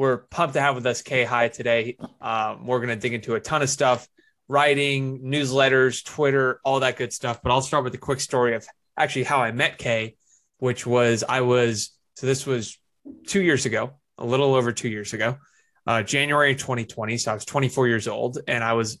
we're pumped to have with us Khe Hy today. Um, we're going to dig into a ton of stuff writing, newsletters, Twitter, all that good stuff. But I'll start with a quick story of actually how I met Khe, which was I was, so this was two years ago, a little over two years ago, uh, January 2020. So I was 24 years old and I was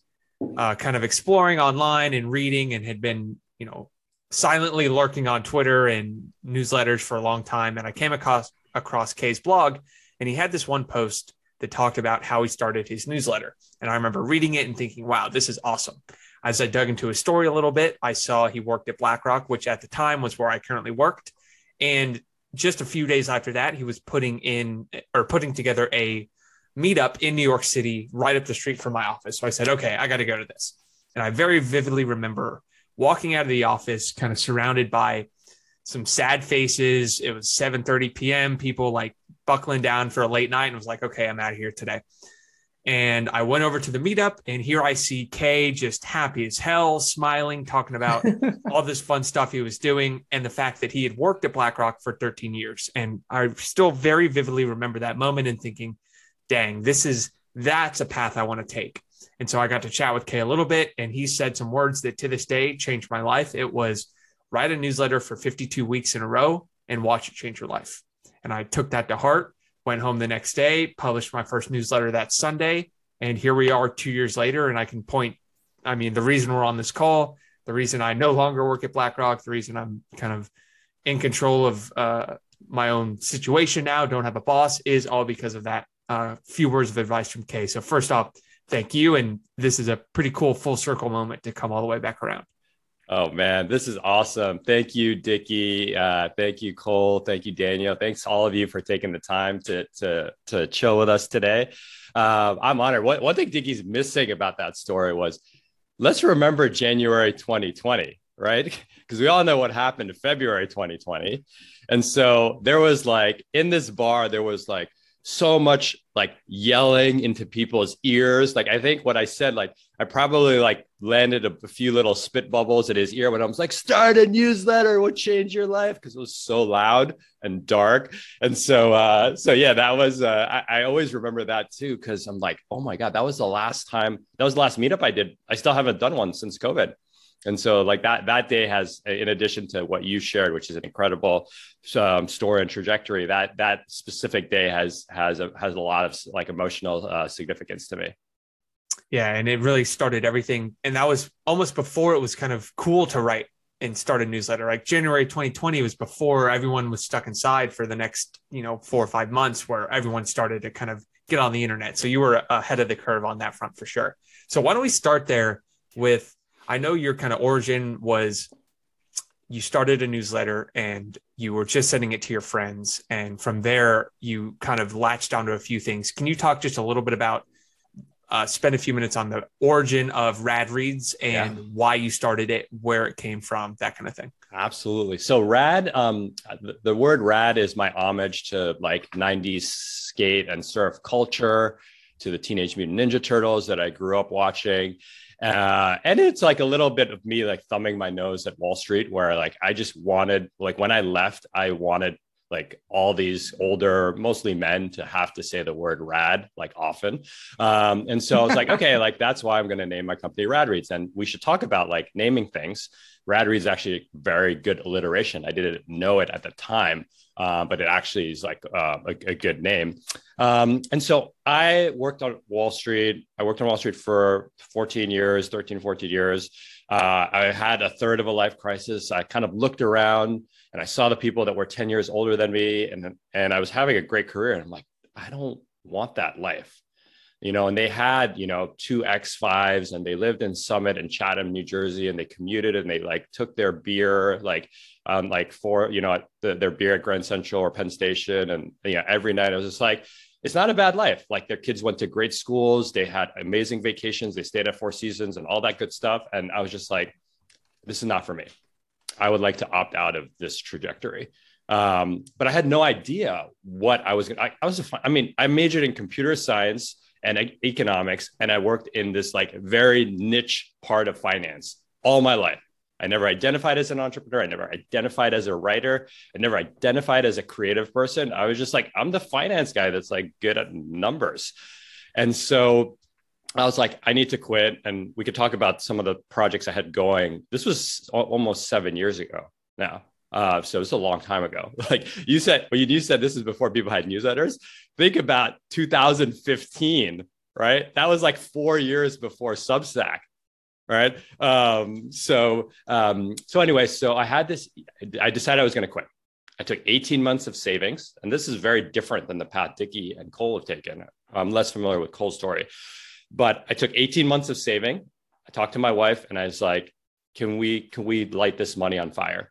uh, kind of exploring online and reading and had been, you know, silently lurking on Twitter and newsletters for a long time. And I came across across Khe's blog, and he had this one post that talked about how he started his newsletter. And I remember reading it and thinking, wow, this is awesome. As I dug into his story a little bit, I saw he worked at BlackRock, which at the time was where I currently worked. And just a few days after that, he was putting in or putting together a meetup in New York City right up the street from my office. So I said, okay, I got to go to this. And I very vividly remember walking out of the office, kind of surrounded by some sad faces. It was 7:30 p.m. People like buckling down for a late night and was like, okay, I'm out of here today. And I went over to the meetup, and here I see Khe just happy as hell, smiling, talking about all this fun stuff he was doing, and the fact that he had worked at BlackRock for 13 years. And I still very vividly remember that moment and thinking, dang, this is that's a path I want to take. And so I got to chat with Khe a little bit, and he said some words that to this day changed my life. It was write a newsletter for 52 weeks in a row and watch it change your life. And I took that to heart, went home the next day, published my first newsletter that Sunday. And here we are two years later. And I can point, I mean, the reason we're on this call, the reason I no longer work at BlackRock, the reason I'm kind of in control of uh, my own situation now, don't have a boss, is all because of that uh, few words of advice from Khe. So, first off, thank you. And this is a pretty cool full circle moment to come all the way back around. Oh man, this is awesome. Thank you, Dickie. Uh, thank you, Cole. Thank you, Daniel. Thanks all of you for taking the time to to to chill with us today. Uh, I'm honored. One, one thing Dickie's missing about that story was let's remember January 2020, right? Because we all know what happened in February 2020. And so there was like in this bar, there was like so much like yelling into people's ears. Like I think what I said, like I probably like landed a, a few little spit bubbles in his ear when I was like, start a newsletter would change your life because it was so loud and dark. And so uh so yeah, that was uh I, I always remember that too, because I'm like, oh my God, that was the last time, that was the last meetup I did. I still haven't done one since COVID and so like that that day has in addition to what you shared which is an incredible um, story and trajectory that that specific day has has a, has a lot of like emotional uh, significance to me. Yeah and it really started everything and that was almost before it was kind of cool to write and start a newsletter. Like january 2020 was before everyone was stuck inside for the next you know four or five months where everyone started to kind of get on the internet. So you were ahead of the curve on that front for sure. So why don't we start there with I know your kind of origin was you started a newsletter and you were just sending it to your friends. And from there, you kind of latched onto a few things. Can you talk just a little bit about, uh, spend a few minutes on the origin of Rad Reads and yeah. why you started it, where it came from, that kind of thing? Absolutely. So rad, um, the, the word rad is my homage to like 90s skate and surf culture, to the Teenage Mutant Ninja Turtles that I grew up watching. Uh, and it's like a little bit of me like thumbing my nose at Wall Street, where like I just wanted, like when I left, I wanted like all these older, mostly men, to have to say the word rad like often. Um, and so I was like, okay, like that's why I'm going to name my company Rad Reads. And we should talk about like naming things. Rad is actually very good alliteration. I didn't know it at the time. Uh, but it actually is like uh, a, a, good name. Um, and so I worked on Wall Street. I worked on Wall Street for 14 years, 13, 14 years. Uh, I had a third of a life crisis. I kind of looked around and I saw the people that were 10 years older than me, and, and I was having a great career. And I'm like, I don't want that life you know, and they had, you know, two X5s and they lived in Summit and Chatham, New Jersey, and they commuted and they like took their beer, like, um, like for, you know, the, their beer at Grand Central or Penn Station. And, you know, every night I was just like, it's not a bad life. Like their kids went to great schools, they had amazing vacations, they stayed at Four Seasons and all that good stuff. And I was just like, this is not for me. I would like to opt out of this trajectory. Um, but I had no idea what I was going to, I was, a, I mean, I majored in computer science and economics and i worked in this like very niche part of finance all my life I never identified as an entrepreneur. I never identified as a writer. I never identified as a creative person. I was just like, I'm the finance guy that's like good at numbers. And so I was like, I need to quit. And we could talk about some of the projects I had going. This was almost seven years ago now. Uh, so it's a long time ago. Like you said, well, you said this is before people had newsletters. Think about 2015, right? That was like four years before Substack, right? Um, so, um, so anyway, so I had this. I decided I was going to quit. I took 18 months of savings, and this is very different than the path Dicky and Cole have taken. I'm less familiar with Cole's story, but I took 18 months of saving. I talked to my wife, and I was like, "Can we can we light this money on fire?"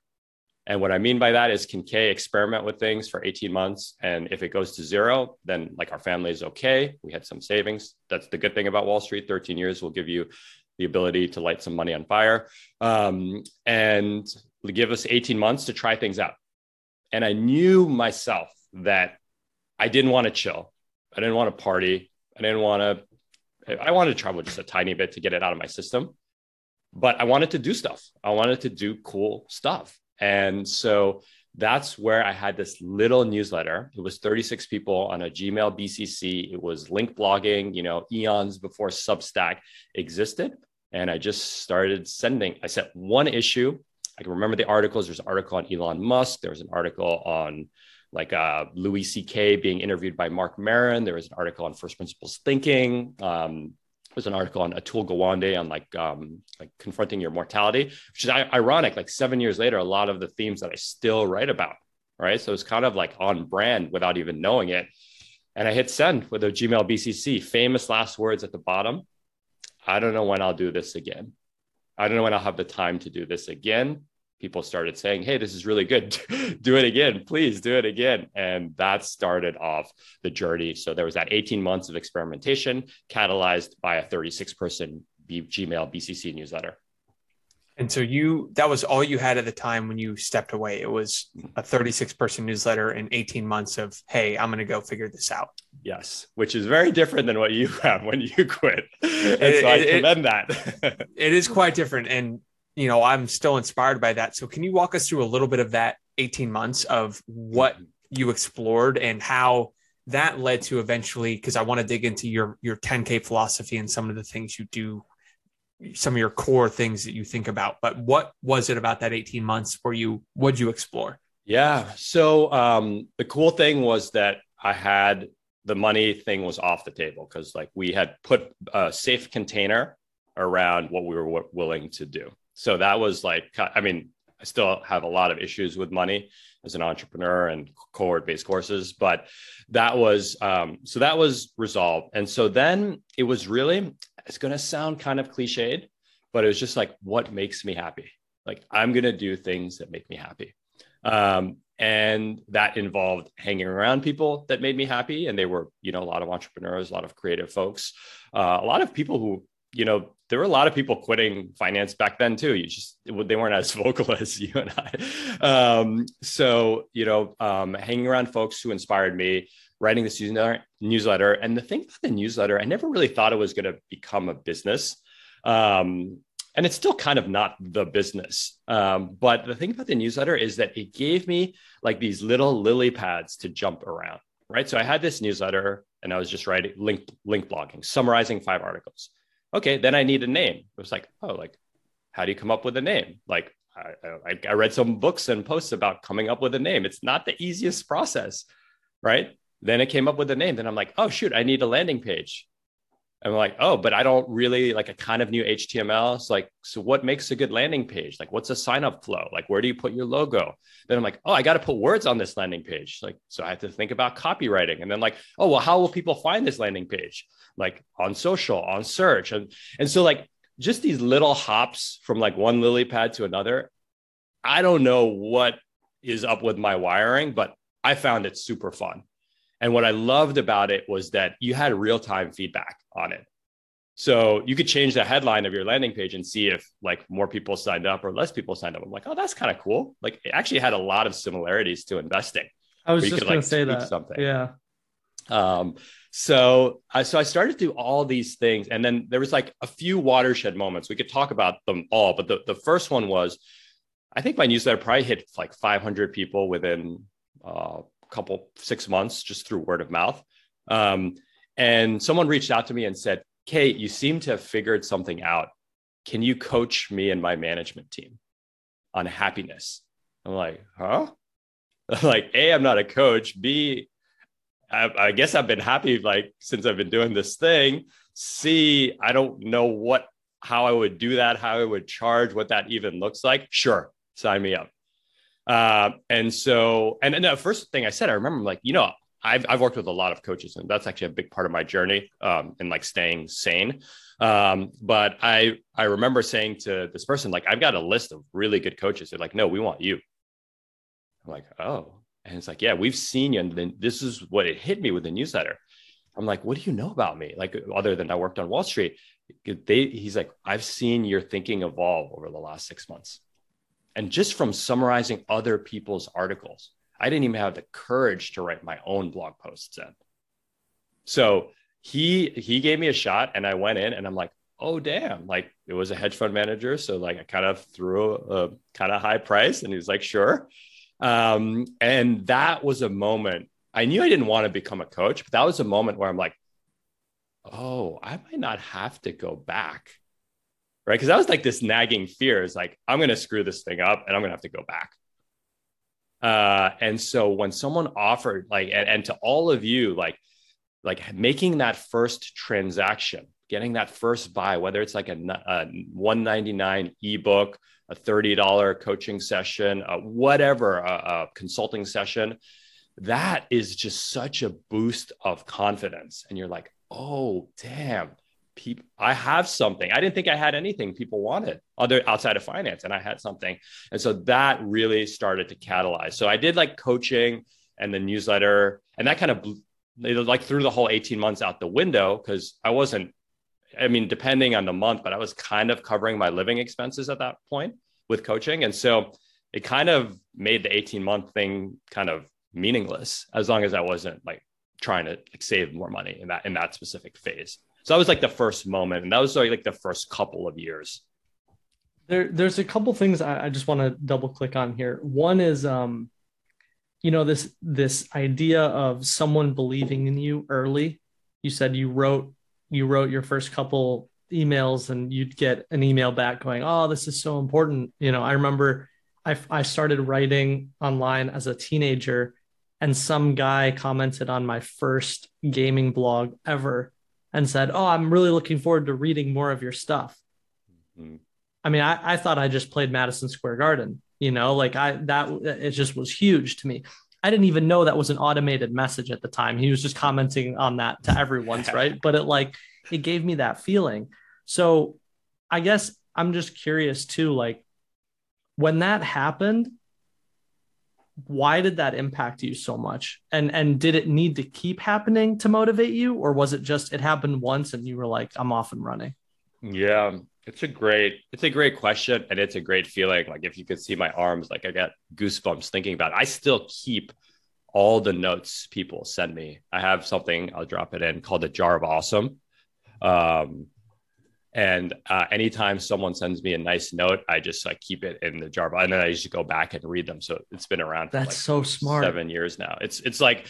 And what I mean by that is, can Khe experiment with things for 18 months? And if it goes to zero, then like our family is okay. We had some savings. That's the good thing about Wall Street. 13 years will give you the ability to light some money on fire um, and give us 18 months to try things out. And I knew myself that I didn't want to chill. I didn't want to party. I didn't want to, I wanted to travel just a tiny bit to get it out of my system. But I wanted to do stuff. I wanted to do cool stuff. And so that's where I had this little newsletter. It was 36 people on a Gmail BCC. It was link blogging, you know, eons before Substack existed. And I just started sending, I sent one issue. I can remember the articles. There's an article on Elon Musk. There was an article on like uh, Louis C.K. being interviewed by Marc Maron. There was an article on first principles thinking. Um, was an article on Atul Gawande on like um, like confronting your mortality, which is ironic. Like seven years later, a lot of the themes that I still write about, right? So it's kind of like on brand without even knowing it. And I hit send with a Gmail BCC, famous last words at the bottom. I don't know when I'll do this again. I don't know when I'll have the time to do this again people started saying, Hey, this is really good. do it again. Please do it again. And that started off the journey. So there was that 18 months of experimentation catalyzed by a 36 person Gmail BCC newsletter. And so you, that was all you had at the time when you stepped away. It was a 36 person newsletter in 18 months of, Hey, I'm going to go figure this out. Yes. Which is very different than what you have when you quit. And it, so I commend it, that. it is quite different. And you know, I'm still inspired by that. So can you walk us through a little bit of that 18 months of what you explored and how that led to eventually because I want to dig into your your 10k philosophy and some of the things you do some of your core things that you think about but what was it about that 18 months where you would you explore? Yeah so um the cool thing was that I had the money thing was off the table because like we had put a safe container around what we were willing to do so that was like, I mean, I still have a lot of issues with money as an entrepreneur and cohort based courses, but that was, um, so that was resolved. And so then it was really, it's going to sound kind of cliched, but it was just like, what makes me happy? Like, I'm going to do things that make me happy. Um, and that involved hanging around people that made me happy and they were you know a lot of entrepreneurs a lot of creative folks uh, a lot of people who you know, there were a lot of people quitting finance back then too. You just they weren't as vocal as you and I. Um, so you know, um, hanging around folks who inspired me, writing this newsletter, and the thing about the newsletter, I never really thought it was going to become a business. Um, and it's still kind of not the business. Um, but the thing about the newsletter is that it gave me like these little lily pads to jump around, right? So I had this newsletter and I was just writing link link blogging, summarizing five articles okay, then I need a name. It was like, oh, like, how do you come up with a name? Like, I, I, I read some books and posts about coming up with a name. It's not the easiest process, right? Then it came up with a name. Then I'm like, oh, shoot, I need a landing page. I'm like, oh, but I don't really like a kind of new HTML. It's like, so what makes a good landing page? Like, what's a sign up flow? Like, where do you put your logo? Then I'm like, oh, I got to put words on this landing page. Like, so I have to think about copywriting. And then like, oh, well, how will people find this landing page? Like on social, on search. And, and so like just these little hops from like one lily pad to another. I don't know what is up with my wiring, but I found it super fun. And what I loved about it was that you had real time feedback on it. So you could change the headline of your landing page and see if like more people signed up or less people signed up. I'm like, oh, that's kind of cool. Like it actually had a lot of similarities to investing. I was just going like, to say that. Something. Yeah. Um, so uh, so I started to do all these things, and then there was like a few watershed moments. We could talk about them all, but the, the first one was, I think my newsletter probably hit like 500 people within uh, a couple six months just through word of mouth. Um, and someone reached out to me and said, "Khe, you seem to have figured something out. Can you coach me and my management team on happiness?" I'm like, "Huh?" like, a, I'm not a coach. B, I, I guess I've been happy like since I've been doing this thing. C, I don't know what how I would do that, how I would charge, what that even looks like. Sure, sign me up. Uh, and so, and, and the first thing I said, I remember I'm like, you know, I've, I've worked with a lot of coaches and that's actually a big part of my journey um, in like staying sane. Um, but I, I remember saying to this person, like, I've got a list of really good coaches. They're like, no, we want you. I'm like, oh, and it's like, yeah, we've seen you. And then this is what it hit me with the newsletter. I'm like, what do you know about me? Like, other than I worked on Wall Street, they, he's like, I've seen your thinking evolve over the last six months. And just from summarizing other people's articles, I didn't even have the courage to write my own blog posts then. So he he gave me a shot and I went in and I'm like, oh damn, like it was a hedge fund manager. So like I kind of threw a, a kind of high price and he was like, sure. Um, and that was a moment I knew I didn't want to become a coach, but that was a moment where I'm like, oh, I might not have to go back. Right. Cause that was like this nagging fear is like, I'm going to screw this thing up and I'm going to have to go back. Uh, and so when someone offered like, and, and to all of you, like, like making that first transaction, getting that first buy, whether it's like a, a 199 ebook, a $30 coaching session, uh, whatever, a, a consulting session, that is just such a boost of confidence. And you're like, oh, damn, people, I have something. I didn't think I had anything people wanted other outside of finance, and I had something. And so that really started to catalyze. So I did like coaching and the newsletter, and that kind of like threw the whole 18 months out the window because I wasn't I mean, depending on the month, but I was kind of covering my living expenses at that point with coaching. And so it kind of made the 18 month thing kind of meaningless as long as I wasn't like trying to like save more money in that in that specific phase. So that was like the first moment. And that was like the first couple of years. There, there's a couple things I, I just want to double click on here. One is um, you know, this this idea of someone believing in you early. You said you wrote you wrote your first couple emails and you'd get an email back going, "Oh, this is so important." You know, I remember I I started writing online as a teenager and some guy commented on my first gaming blog ever and said, "Oh, I'm really looking forward to reading more of your stuff." Mm-hmm. I mean, I, I thought I just played Madison Square Garden, you know, like I that it just was huge to me. I didn't even know that was an automated message at the time. He was just commenting on that to everyone's right. But it like it gave me that feeling. So I guess I'm just curious too, like when that happened, why did that impact you so much? And and did it need to keep happening to motivate you, or was it just it happened once and you were like, I'm off and running? Yeah, it's a great, it's a great question, and it's a great feeling. Like if you could see my arms, like I got goosebumps thinking about it. I still keep all the notes people send me. I have something I'll drop it in called the jar of awesome. Um, and uh, anytime someone sends me a nice note, I just like keep it in the jar, and then I just go back and read them. So it's been around. That's like so smart. Seven years now. It's it's like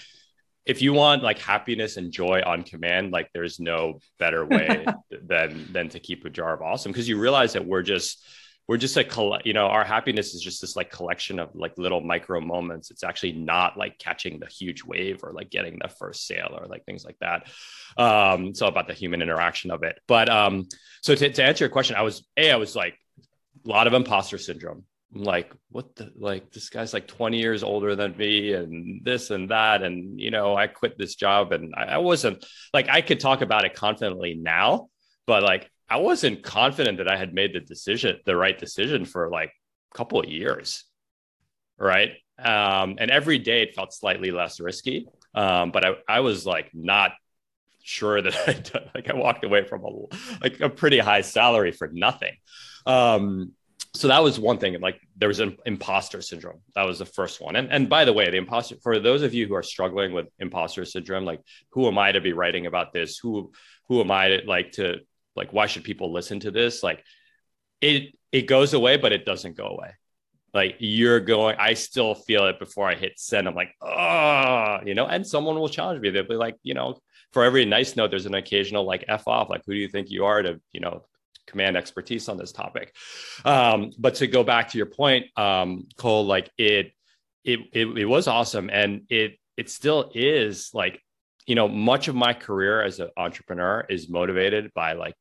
if you want like happiness and joy on command, like there's no better way than than to keep a jar of awesome because you realize that we're just we're just a coll- you know our happiness is just this like collection of like little micro moments. It's actually not like catching the huge wave or like getting the first sale or like things like that. Um it's all about the human interaction of it. But um so to, to answer your question i was a i was like a lot of imposter syndrome. I'm like what the like this guy's like 20 years older than me and this and that and you know i quit this job and I, I wasn't like i could talk about it confidently now but like I wasn't confident that I had made the decision, the right decision for like a couple of years. Right. Um, and every day it felt slightly less risky. Um, but I, I was like not sure that I like I walked away from a like a pretty high salary for nothing. Um, so that was one thing. Like there was an imposter syndrome. That was the first one. And and by the way, the imposter for those of you who are struggling with imposter syndrome, like who am I to be writing about this? Who who am I to like to like why should people listen to this? Like it it goes away, but it doesn't go away. Like you're going, I still feel it before I hit send. I'm like, oh, you know, and someone will challenge me. They'll be like, you know, for every nice note, there's an occasional like F off. Like, who do you think you are to, you know, command expertise on this topic. Um, but to go back to your point, um, Cole, like it, it, it, it was awesome. And it, it still is like, you know, much of my career as an entrepreneur is motivated by like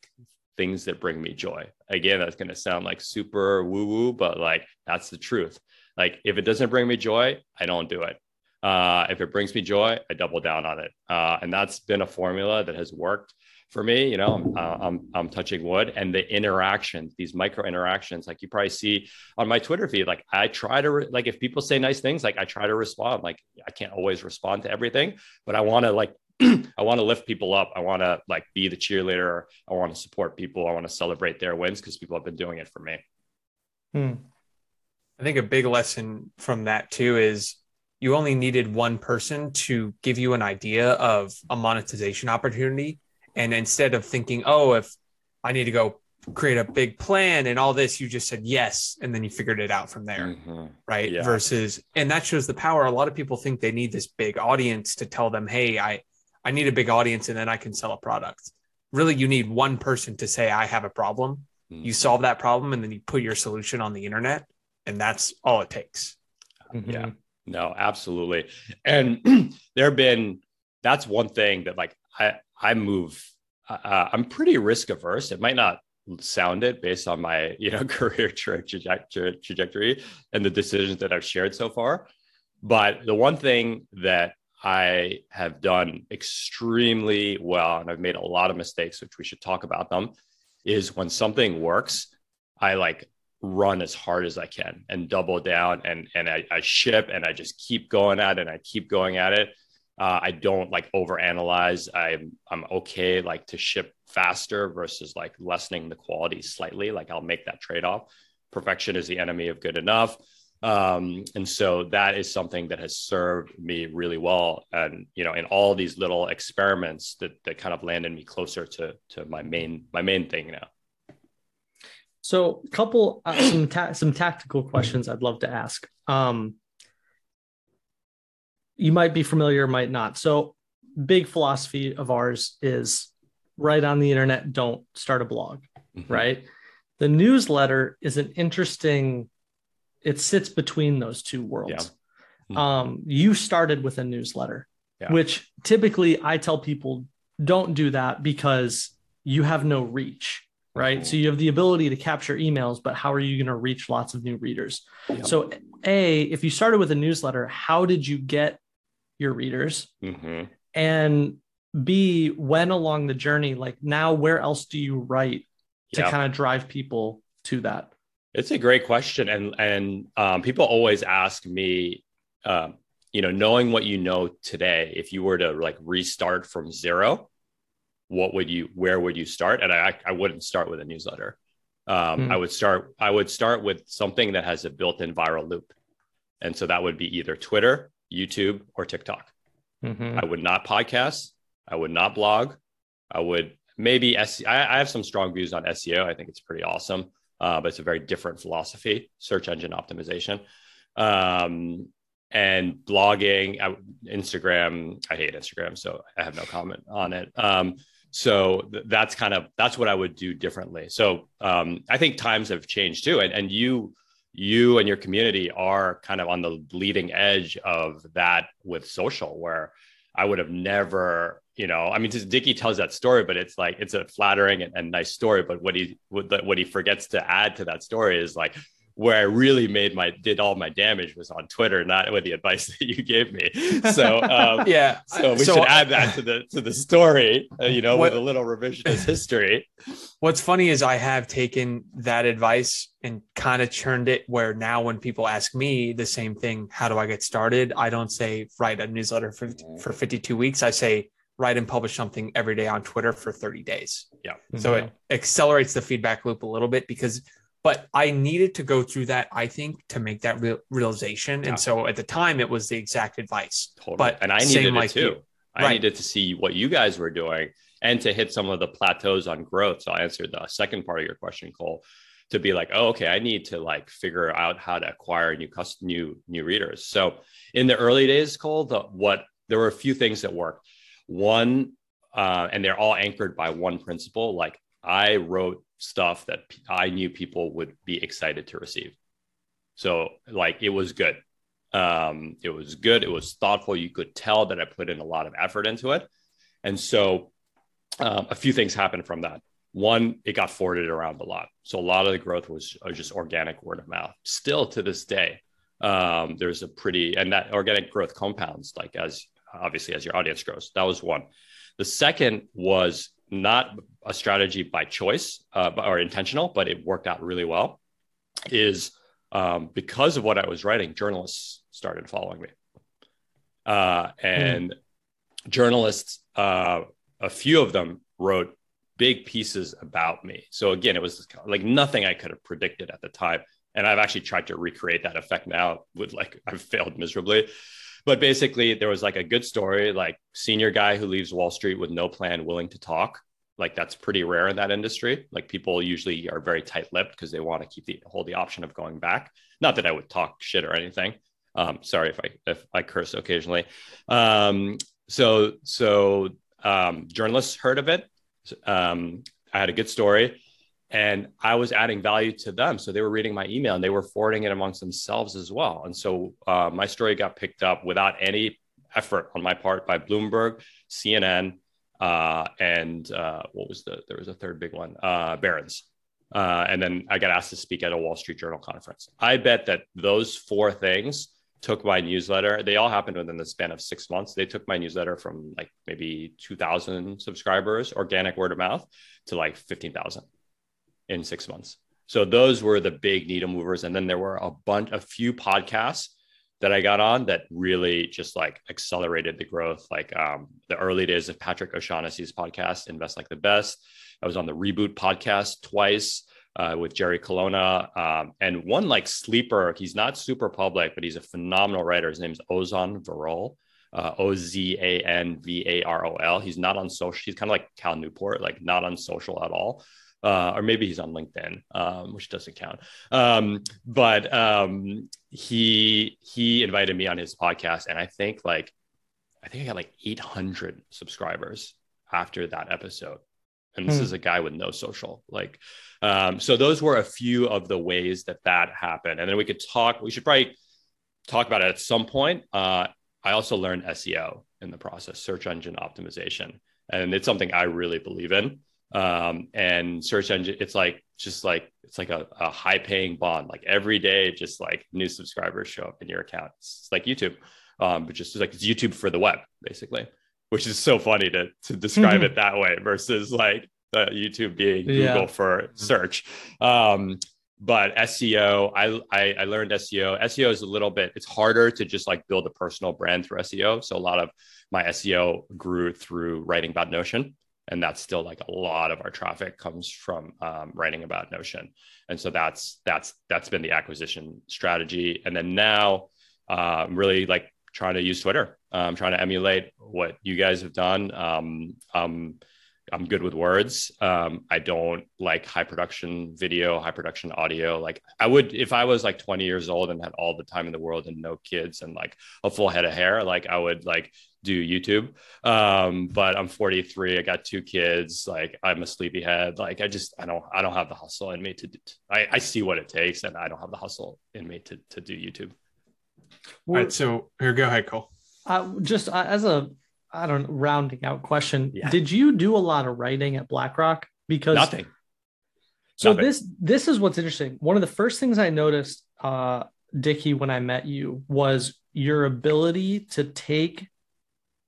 things that bring me joy. Again, that's going to sound like super woo woo, but like that's the truth. Like if it doesn't bring me joy, I don't do it. Uh, if it brings me joy, I double down on it. Uh, and that's been a formula that has worked for me, you know, I'm, uh, I'm, I'm touching wood and the interactions, these micro interactions, like you probably see on my Twitter feed, like I try to, re- like, if people say nice things, like I try to respond, like I can't always respond to everything, but I want to like, I want to lift people up. I want to like be the cheerleader. I want to support people. I want to celebrate their wins because people have been doing it for me. Hmm. I think a big lesson from that too is you only needed one person to give you an idea of a monetization opportunity and instead of thinking, oh, if I need to go create a big plan and all this, you just said yes. And then you figured it out from there. Mm-hmm. Right. Yeah. Versus, and that shows the power. A lot of people think they need this big audience to tell them, hey, I, I need a big audience and then I can sell a product. Really, you need one person to say, I have a problem. Mm-hmm. You solve that problem and then you put your solution on the internet. And that's all it takes. Mm-hmm. Yeah. No, absolutely. And there have been, that's one thing that like I, I move. Uh, I'm pretty risk averse. It might not sound it based on my you know career tra- trajectory and the decisions that I've shared so far. But the one thing that I have done extremely well, and I've made a lot of mistakes, which we should talk about them, is when something works, I like run as hard as I can and double down and and I, I ship and I just keep going at it and I keep going at it uh, I don't like overanalyze. I'm I'm okay like to ship faster versus like lessening the quality slightly. Like I'll make that trade off. Perfection is the enemy of good enough. Um, and so that is something that has served me really well. And you know, in all these little experiments that that kind of landed me closer to to my main my main thing now. So, a couple uh, some ta- some tactical questions I'd love to ask. Um, you might be familiar, might not. So, big philosophy of ours is write on the internet, don't start a blog, mm-hmm. right? The newsletter is an interesting, it sits between those two worlds. Yeah. Mm-hmm. Um, you started with a newsletter, yeah. which typically I tell people don't do that because you have no reach right? So you have the ability to capture emails, but how are you going to reach lots of new readers? Yep. So, A, if you started with a newsletter, how did you get your readers? Mm-hmm. And B, when along the journey, like now, where else do you write to kind of drive people to that? It's a great question, and and um, people always ask me, um, you know, knowing what you know today, if you were to like restart from zero, what would you, where would you start? And I I wouldn't start with a newsletter. Um, mm-hmm. I would start I would start with something that has a built-in viral loop, and so that would be either Twitter, YouTube, or TikTok. Mm-hmm. I would not podcast. I would not blog. I would maybe SEO. I, I have some strong views on SEO. I think it's pretty awesome, uh, but it's a very different philosophy. Search engine optimization. Um, and blogging, I, Instagram. I hate Instagram, so I have no comment on it. Um, so th- that's kind of that's what I would do differently. So um, I think times have changed too, and and you you and your community are kind of on the leading edge of that with social where i would have never you know i mean just dicky tells that story but it's like it's a flattering and, and nice story but what he what he forgets to add to that story is like where I really made my did all my damage was on Twitter, not with the advice that you gave me. So um, yeah, so we so, should add that to the to the story, uh, you know, what, with a little revisionist history. What's funny is I have taken that advice and kind of churned it where now when people ask me the same thing, how do I get started? I don't say write a newsletter for for 52 weeks. I say write and publish something every day on Twitter for 30 days. Yeah. So mm-hmm. it accelerates the feedback loop a little bit because but I needed to go through that, I think, to make that real realization. Yeah. And so at the time, it was the exact advice. Totally. But and I needed it too. You. I right. needed to see what you guys were doing and to hit some of the plateaus on growth. So I answered the second part of your question, Cole, to be like, oh, okay, I need to like figure out how to acquire new custom new new readers. So in the early days, Cole, the what there were a few things that worked. One, uh, and they're all anchored by one principle. Like I wrote stuff that I knew people would be excited to receive. So like it was good. Um, it was good. It was thoughtful. You could tell that I put in a lot of effort into it. And so um, a few things happened from that. One, it got forwarded around a lot. So a lot of the growth was just organic word of mouth. Still to this day, um, there's a pretty, and that organic growth compounds like as obviously as your audience grows. That was one. The second was not a strategy by choice uh, or intentional, but it worked out really well. Is um, because of what I was writing, journalists started following me, uh, and mm. journalists, uh, a few of them wrote big pieces about me. So again, it was like nothing I could have predicted at the time. And I've actually tried to recreate that effect now with like I've failed miserably. But basically, there was like a good story, like senior guy who leaves Wall Street with no plan, willing to talk. Like that's pretty rare in that industry. Like people usually are very tight-lipped because they want to keep the hold the option of going back. Not that I would talk shit or anything. Um, sorry if I if I curse occasionally. Um, so so um, journalists heard of it. Um, I had a good story and I was adding value to them. So they were reading my email and they were forwarding it amongst themselves as well. And so uh, my story got picked up without any effort on my part by Bloomberg, CNN, uh, and uh, what was the, there was a third big one, uh, Barron's. Uh, and then I got asked to speak at a Wall Street Journal conference. I bet that those four things took my newsletter. They all happened within the span of six months. They took my newsletter from like maybe 2,000 subscribers, organic word of mouth, to like 15,000 in six months. So those were the big needle movers. And then there were a bunch, a few podcasts that I got on that really just like accelerated the growth. Like um, the early days of Patrick O'Shaughnessy's podcast, Invest Like the Best. I was on the Reboot podcast twice uh, with Jerry Colonna. Um, and one like sleeper, he's not super public, but he's a phenomenal writer. His name is Ozan Varol. Uh, o Z A N V A R O L. He's not on social. He's kind of like Cal Newport, like not on social at all uh, or maybe he's on LinkedIn, um, which doesn't count. Um, but um, he he invited me on his podcast, and I think like I think I got like 800 subscribers after that episode. And this hmm. is a guy with no social. Like, um, so those were a few of the ways that that happened. And then we could talk. We should probably talk about it at some point. Uh, I also learned SEO in the process, search engine optimization, and it's something I really believe in um, and search engine it's like just like it's like a, a high paying bond like every day just like new subscribers show up in your account it's like youtube um, but just like it's youtube for the web basically which is so funny to to describe mm-hmm. it that way versus like uh, youtube being google for search um, but SEO, I, I, I learned SEO. SEO is a little bit it's harder to just like build a personal brand through SEO. So a lot of my SEO grew through writing about Notion and that's still like a lot of our traffic comes from um, writing about notion. And so that's that's that's been the acquisition strategy. And then now i'm really like trying to use twitter. I'm trying to emulate what you guys have done. Um, um, i'm good with words um, i don't like high production video high production audio like i would if i was like 20 years old and had all the time in the world and no kids and like a full head of hair like i would like do YouTube. Um, but I'm 43. I got two kids. Like I'm a sleepyhead. Like I just I don't I don't have the hustle in me to. I, I see what it takes, and I don't have the hustle in me to to do YouTube. All right. So here, go ahead, Cole. Uh, just uh, as a I don't know, rounding out question. Yeah. Did you do a lot of writing at BlackRock? Because nothing. So nothing. this this is what's interesting. One of the first things I noticed, uh, Dickie, when I met you, was your ability to take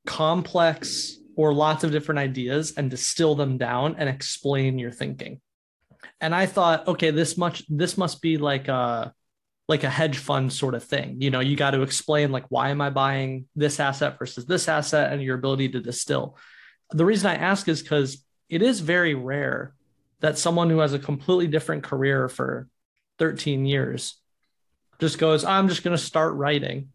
complex or lots of different ideas and distill them down and explain your thinking. And I thought, okay, this much this must be like a like a hedge fund sort of thing. You know, you got to explain like why am I buying this asset versus this asset and your ability to distill. The reason I ask is because it is very rare that someone who has a completely different career for 13 years just goes, I'm just going to start writing.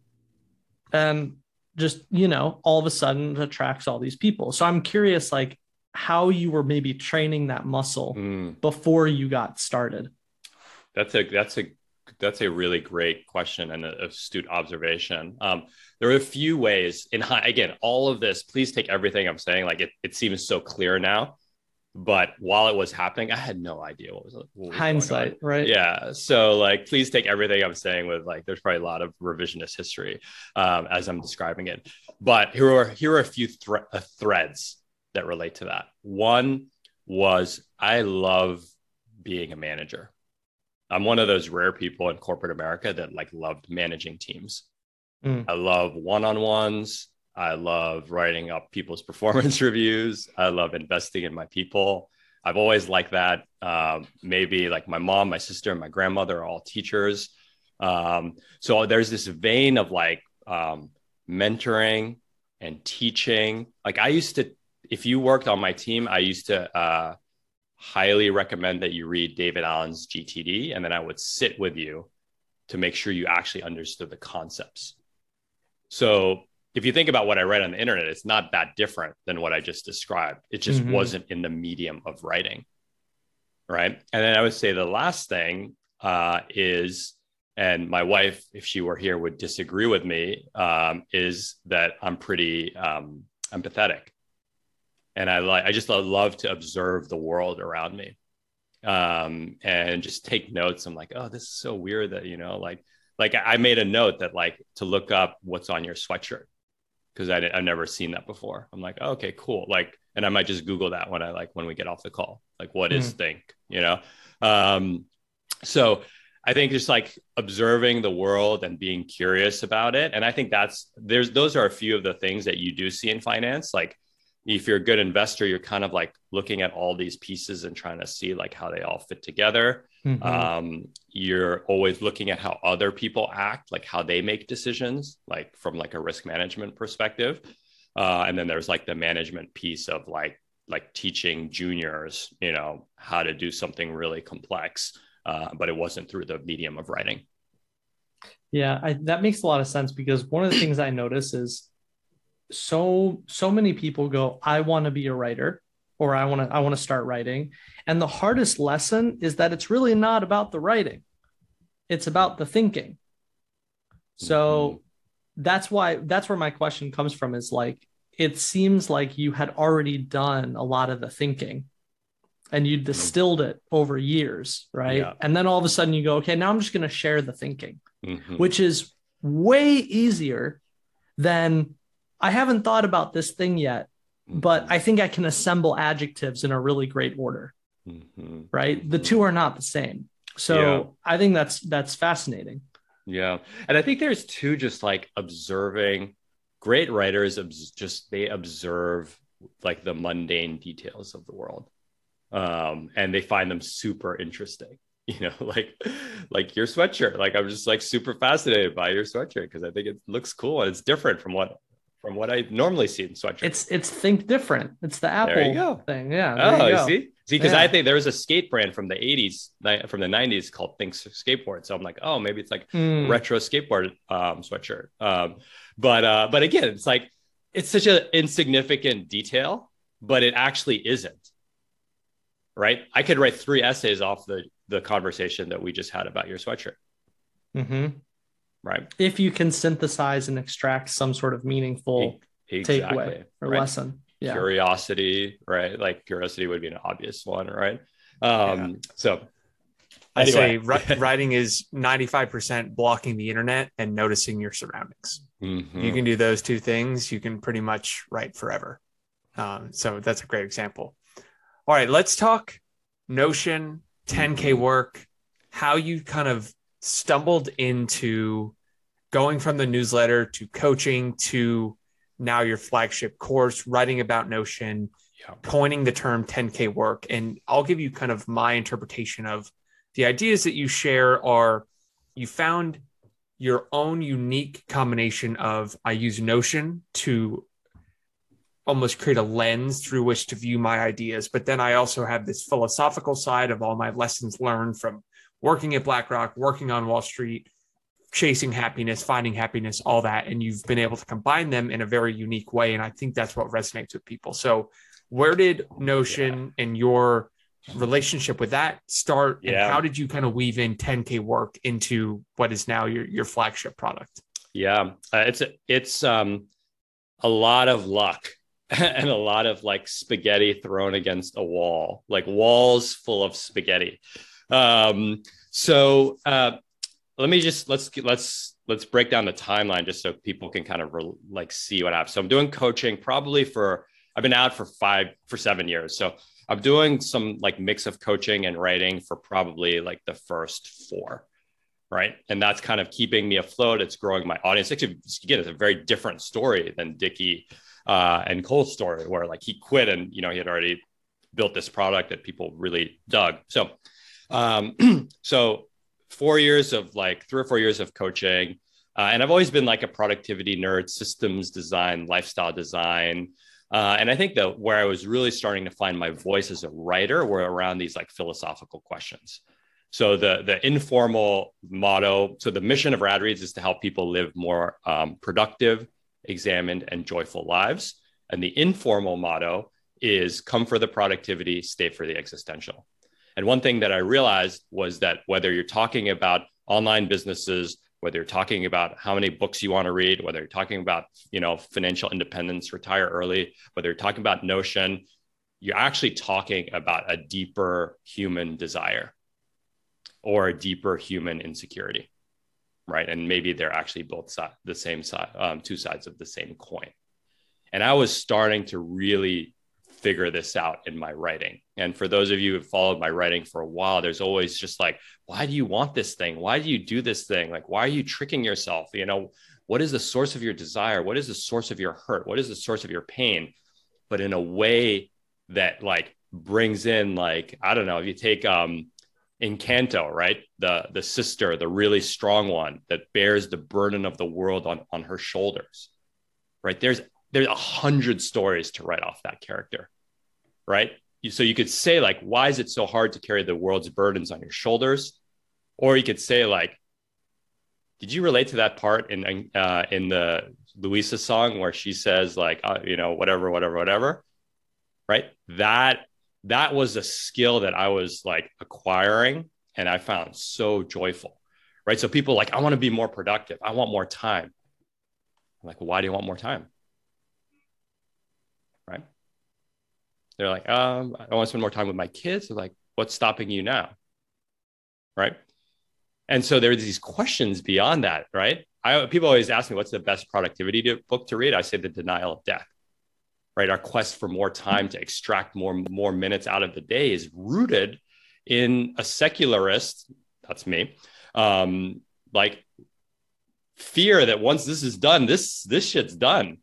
And just, you know, all of a sudden attracts all these people. So I'm curious, like, how you were maybe training that muscle mm. before you got started. That's a that's a that's a really great question and an astute observation. Um, there are a few ways in high, again, all of this, please take everything I'm saying. Like it, it seems so clear now, but while it was happening, I had no idea what was, what was hindsight, right? Yeah. So like, please take everything I'm saying with like, there's probably a lot of revisionist history um, as I'm describing it. But here are here are a few thre- uh, threads that relate to that. One was I love being a manager. I'm one of those rare people in corporate America that like loved managing teams. Mm. I love one-on-ones. I love writing up people's performance reviews. I love investing in my people. I've always liked that. Um, maybe like my mom, my sister, and my grandmother are all teachers. Um, so there's this vein of like um, mentoring and teaching. Like I used to, if you worked on my team, I used to uh, highly recommend that you read David Allen's GTD, and then I would sit with you to make sure you actually understood the concepts. So if you think about what I write on the internet, it's not that different than what I just described. It just mm-hmm. wasn't in the medium of writing. Right. And then I would say the last thing uh, is, and my wife, if she were here, would disagree with me, um, is that I'm pretty um, empathetic and I like I just love to observe the world around me, um, and just take notes. I'm like, oh, this is so weird that you know, like, like I made a note that like to look up what's on your sweatshirt because I I've never seen that before. I'm like, oh, okay, cool. Like, and I might just Google that when I like when we get off the call. Like, what mm. is think? You know, um, so I think just like observing the world and being curious about it. And I think that's there's those are a few of the things that you do see in finance. Like if you're a good investor, you're kind of like looking at all these pieces and trying to see like how they all fit together. Mm-hmm. Um, you're always looking at how other people act, like how they make decisions, like from like a risk management perspective. Uh, and then there's like the management piece of like like teaching juniors, you know, how to do something really complex, uh, but it wasn't through the medium of writing. Yeah, I, that makes a lot of sense because one of the things I notice is so so many people go i want to be a writer or i want to i want to start writing and the hardest lesson is that it's really not about the writing it's about the thinking so mm-hmm. that's why that's where my question comes from is like it seems like you had already done a lot of the thinking and you distilled it over years right yeah. and then all of a sudden you go okay now i'm just going to share the thinking mm-hmm. which is way easier than I haven't thought about this thing yet, but mm-hmm. I think I can assemble adjectives in a really great order. Mm-hmm. Right? The two are not the same. So yeah. I think that's that's fascinating. Yeah. And I think there's two just like observing great writers just they observe like the mundane details of the world. Um, and they find them super interesting you know like like your sweatshirt like i'm just like super fascinated by your sweatshirt because i think it looks cool and it's different from what from what I normally see in sweatshirts. It's it's think different. It's the Apple thing. Yeah. Oh, you see, see, because yeah. I think there was a skate brand from the '80s, from the '90s called Think Skateboard. So I'm like, oh, maybe it's like mm. retro skateboard um, sweatshirt. Um, but uh, but again, it's like it's such an insignificant detail, but it actually isn't. Right? I could write three essays off the the conversation that we just had about your sweatshirt. Mm-hmm. Right. If you can synthesize and extract some sort of meaningful exactly. takeaway or right. lesson. Yeah. Curiosity, right? Like curiosity would be an obvious one, right? Um, yeah. so I anyway. say writing is 95% blocking the internet and noticing your surroundings. Mm-hmm. You can do those two things, you can pretty much write forever. Um, so that's a great example. All right, let's talk Notion, 10K mm-hmm. work, how you kind of stumbled into going from the newsletter to coaching to now your flagship course, writing about Notion, yeah. coining the term 10K work. And I'll give you kind of my interpretation of the ideas that you share are you found your own unique combination of I use Notion to almost create a lens through which to view my ideas. But then I also have this philosophical side of all my lessons learned from working at BlackRock, working on Wall Street, chasing happiness, finding happiness, all that. And you've been able to combine them in a very unique way. And I think that's what resonates with people. So, where did Notion yeah. and your relationship with that start? And how did you kind of weave in 10K work into what is now your, your flagship product? Yeah, uh, it's, it's um, a lot of luck and a lot of like spaghetti thrown against a wall, like walls full of spaghetti. Um, so uh, let me just let's let's let's break down the timeline just so people can kind of re- like see what happens. So I'm doing coaching probably for I've been out for five for seven years. So I'm doing some like mix of coaching and writing for probably like the first four. Right. And that's kind of keeping me afloat. It's growing my audience. Actually, again, it's a very different story than Dickie uh, and Cole's story, where like he quit and you know he had already built this product that people really dug. So, um, so four years of like three or four years of coaching, uh, and I've always been like a productivity nerd, systems design, lifestyle design. Uh, and I think that where I was really starting to find my voice as a writer were around these like philosophical questions. So the the informal motto, so the mission of Rad Reads is to help people live more um, productive, examined, and joyful lives. And the informal motto is come for the productivity, stay for the existential. And one thing that I realized was that whether you're talking about online businesses, whether you're talking about how many books you want to read, whether you're talking about, you know, financial independence, retire early, whether you're talking about Notion, you're actually talking about a deeper human desire or a deeper human insecurity right? And maybe they're actually both side, the same side, um, two sides of the same coin. And I was starting to really figure this out in my writing. And for those of you who followed my writing for a while, there's always just like, why do you want this thing? Why do you do this thing? Like, why are you tricking yourself? You know, what is the source of your desire? What is the source of your hurt? What is the source of your pain? But in a way that like brings in like, I don't know, if you take um Encanto, right? The the sister, the really strong one that bears the burden of the world on on her shoulders. Right? There's there's a hundred stories to write off that character. Right? So you could say like, why is it so hard to carry the world's burdens on your shoulders? Or you could say like, did you relate to that part in uh, in the Luisa song where she says like, uh, you know, whatever, whatever, whatever, right? That that was a skill that I was like acquiring and I found so joyful. Right. So people like, I want to be more productive. I want more time. I'm like, well, why do you want more time? Right. They're like, um, I want to spend more time with my kids. They're like, what's stopping you now? Right. And so there are these questions beyond that, right? I, people always ask me, what's the best productivity to, book to read? I say The Denial of Death right? Our quest for more time to extract more more minutes out of the day is rooted in a secularist, that's me, um, like fear that once this is done, this this shit's done,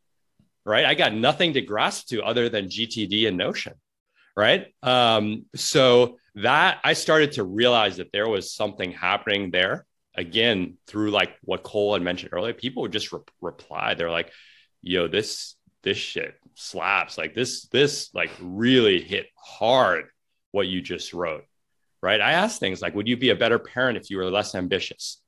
right? I got nothing to grasp to other than GTD and Notion, right? Um, so that I started to realize that there was something happening there again through like what Cole had mentioned earlier. People would just re- reply, they're like, "Yo, this this shit slaps like this this like really hit hard what you just wrote right i asked things like would you be a better parent if you were less ambitious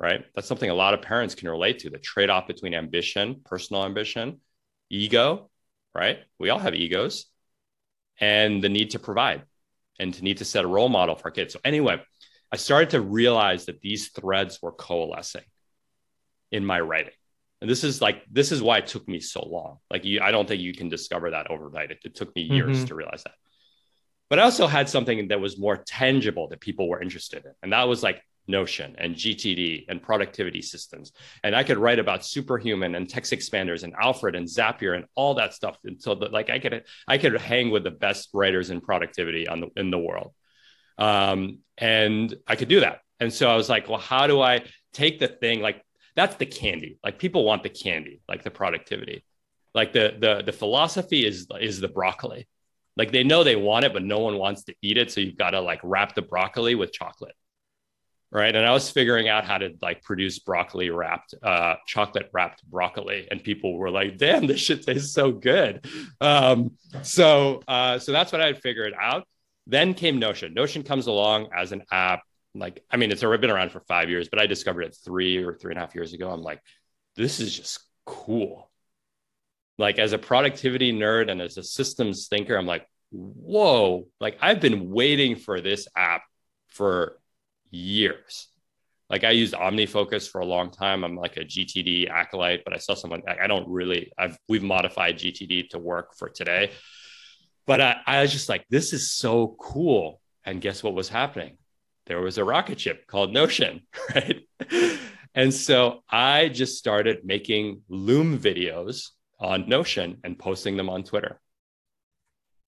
right? That's something a lot of parents can relate to the trade-off between ambition personal ambition ego right? We all have egos and the need to provide and to need to set a role model for our kids. So anyway i started to realize that these threads were coalescing in my writing. And this is like this is why it took me so long. Like you i don't think you can discover that overnight. It, it took me years mm-hmm. to realize that. But i also had something that was more tangible that people were interested in. And that was like notion and gtd and productivity systems and i could write about superhuman and text expanders and alfred and zapier and all that stuff until the, like i could i could hang with the best writers in productivity on the in the world um, and i could do that and so i was like well how do i take the thing like that's the candy. Like people want the candy, like the productivity. Like the the the philosophy is is the broccoli. Like they know they want it, but no one wants to eat it. So you've got to like wrap the broccoli with chocolate. Right. And I was figuring out how to like produce broccoli wrapped, uh, chocolate wrapped broccoli. And people were like, damn, this shit tastes so good. Um, so uh, so that's what I had figured out. Then came Notion. Notion comes along as an app like I mean, it's already been around for five years, but I discovered it three or three and a half years ago. I'm like, this is just cool. Like as a productivity nerd and as a systems thinker, I'm like, whoa, like I've been waiting for this app for years. Like I used OmniFocus for a long time. I'm like a GTD acolyte, but I saw someone, I don't really, I've, we've modified GTD to work for today. But I, I was just like, this is so cool. And guess what was happening? There was a rocket ship called Notion, right? and so I just started making Loom videos on Notion and posting them on Twitter,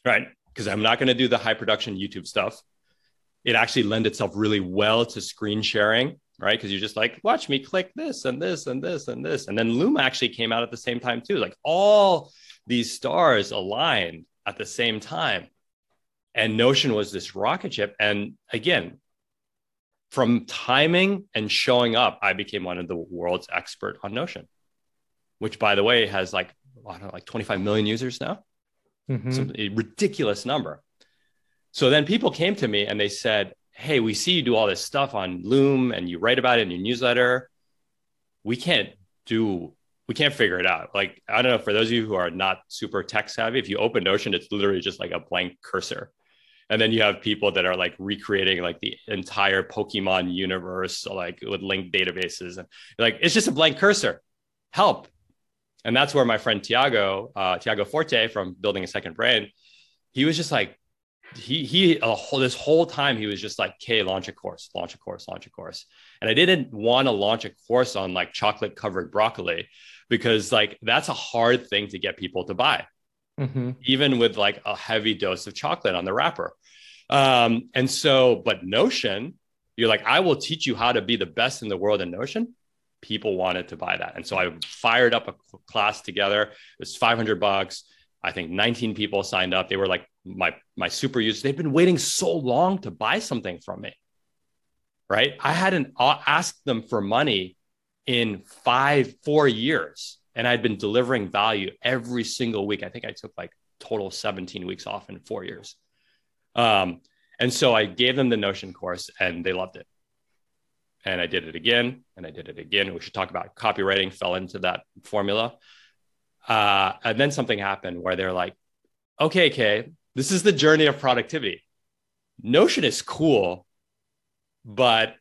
right? Because I'm not going to do the high production YouTube stuff. It actually lend itself really well to screen sharing, right? Because you're just like, watch me click this and this and this and this. And then Loom actually came out at the same time too. Like all these stars aligned at the same time. And Notion was this rocket ship. And again, from timing and showing up, I became one of the world's expert on Notion, which by the way has like, I don't know, like 25 million users now. Mm-hmm. a ridiculous number. So then people came to me and they said, Hey, we see you do all this stuff on Loom and you write about it in your newsletter. We can't do we can't figure it out. Like, I don't know, for those of you who are not super tech savvy, if you open Notion, it's literally just like a blank cursor. And then you have people that are like recreating like the entire Pokemon universe, like with linked databases. And like, it's just a blank cursor. Help. And that's where my friend Tiago, uh, Tiago Forte from Building a Second Brain, he was just like, he he a whole, this whole time he was just like, "Okay, launch a course, launch a course, launch a course." And I didn't want to launch a course on like chocolate covered broccoli because like that's a hard thing to get people to buy, mm-hmm. even with like a heavy dose of chocolate on the wrapper. Um, and so, but Notion, you're like, I will teach you how to be the best in the world in Notion. People wanted to buy that, and so I fired up a class together. It was 500 bucks. I think 19 people signed up. They were like my my super users. They've been waiting so long to buy something from me. Right? I hadn't asked them for money in five, four years. And I'd been delivering value every single week. I think I took like total 17 weeks off in four years. Um, and so I gave them the Notion course and they loved it. And I did it again and I did it again. We should talk about copywriting, fell into that formula. Uh, and then something happened where they're like, okay, Khe, this is the journey of productivity. Notion is cool, but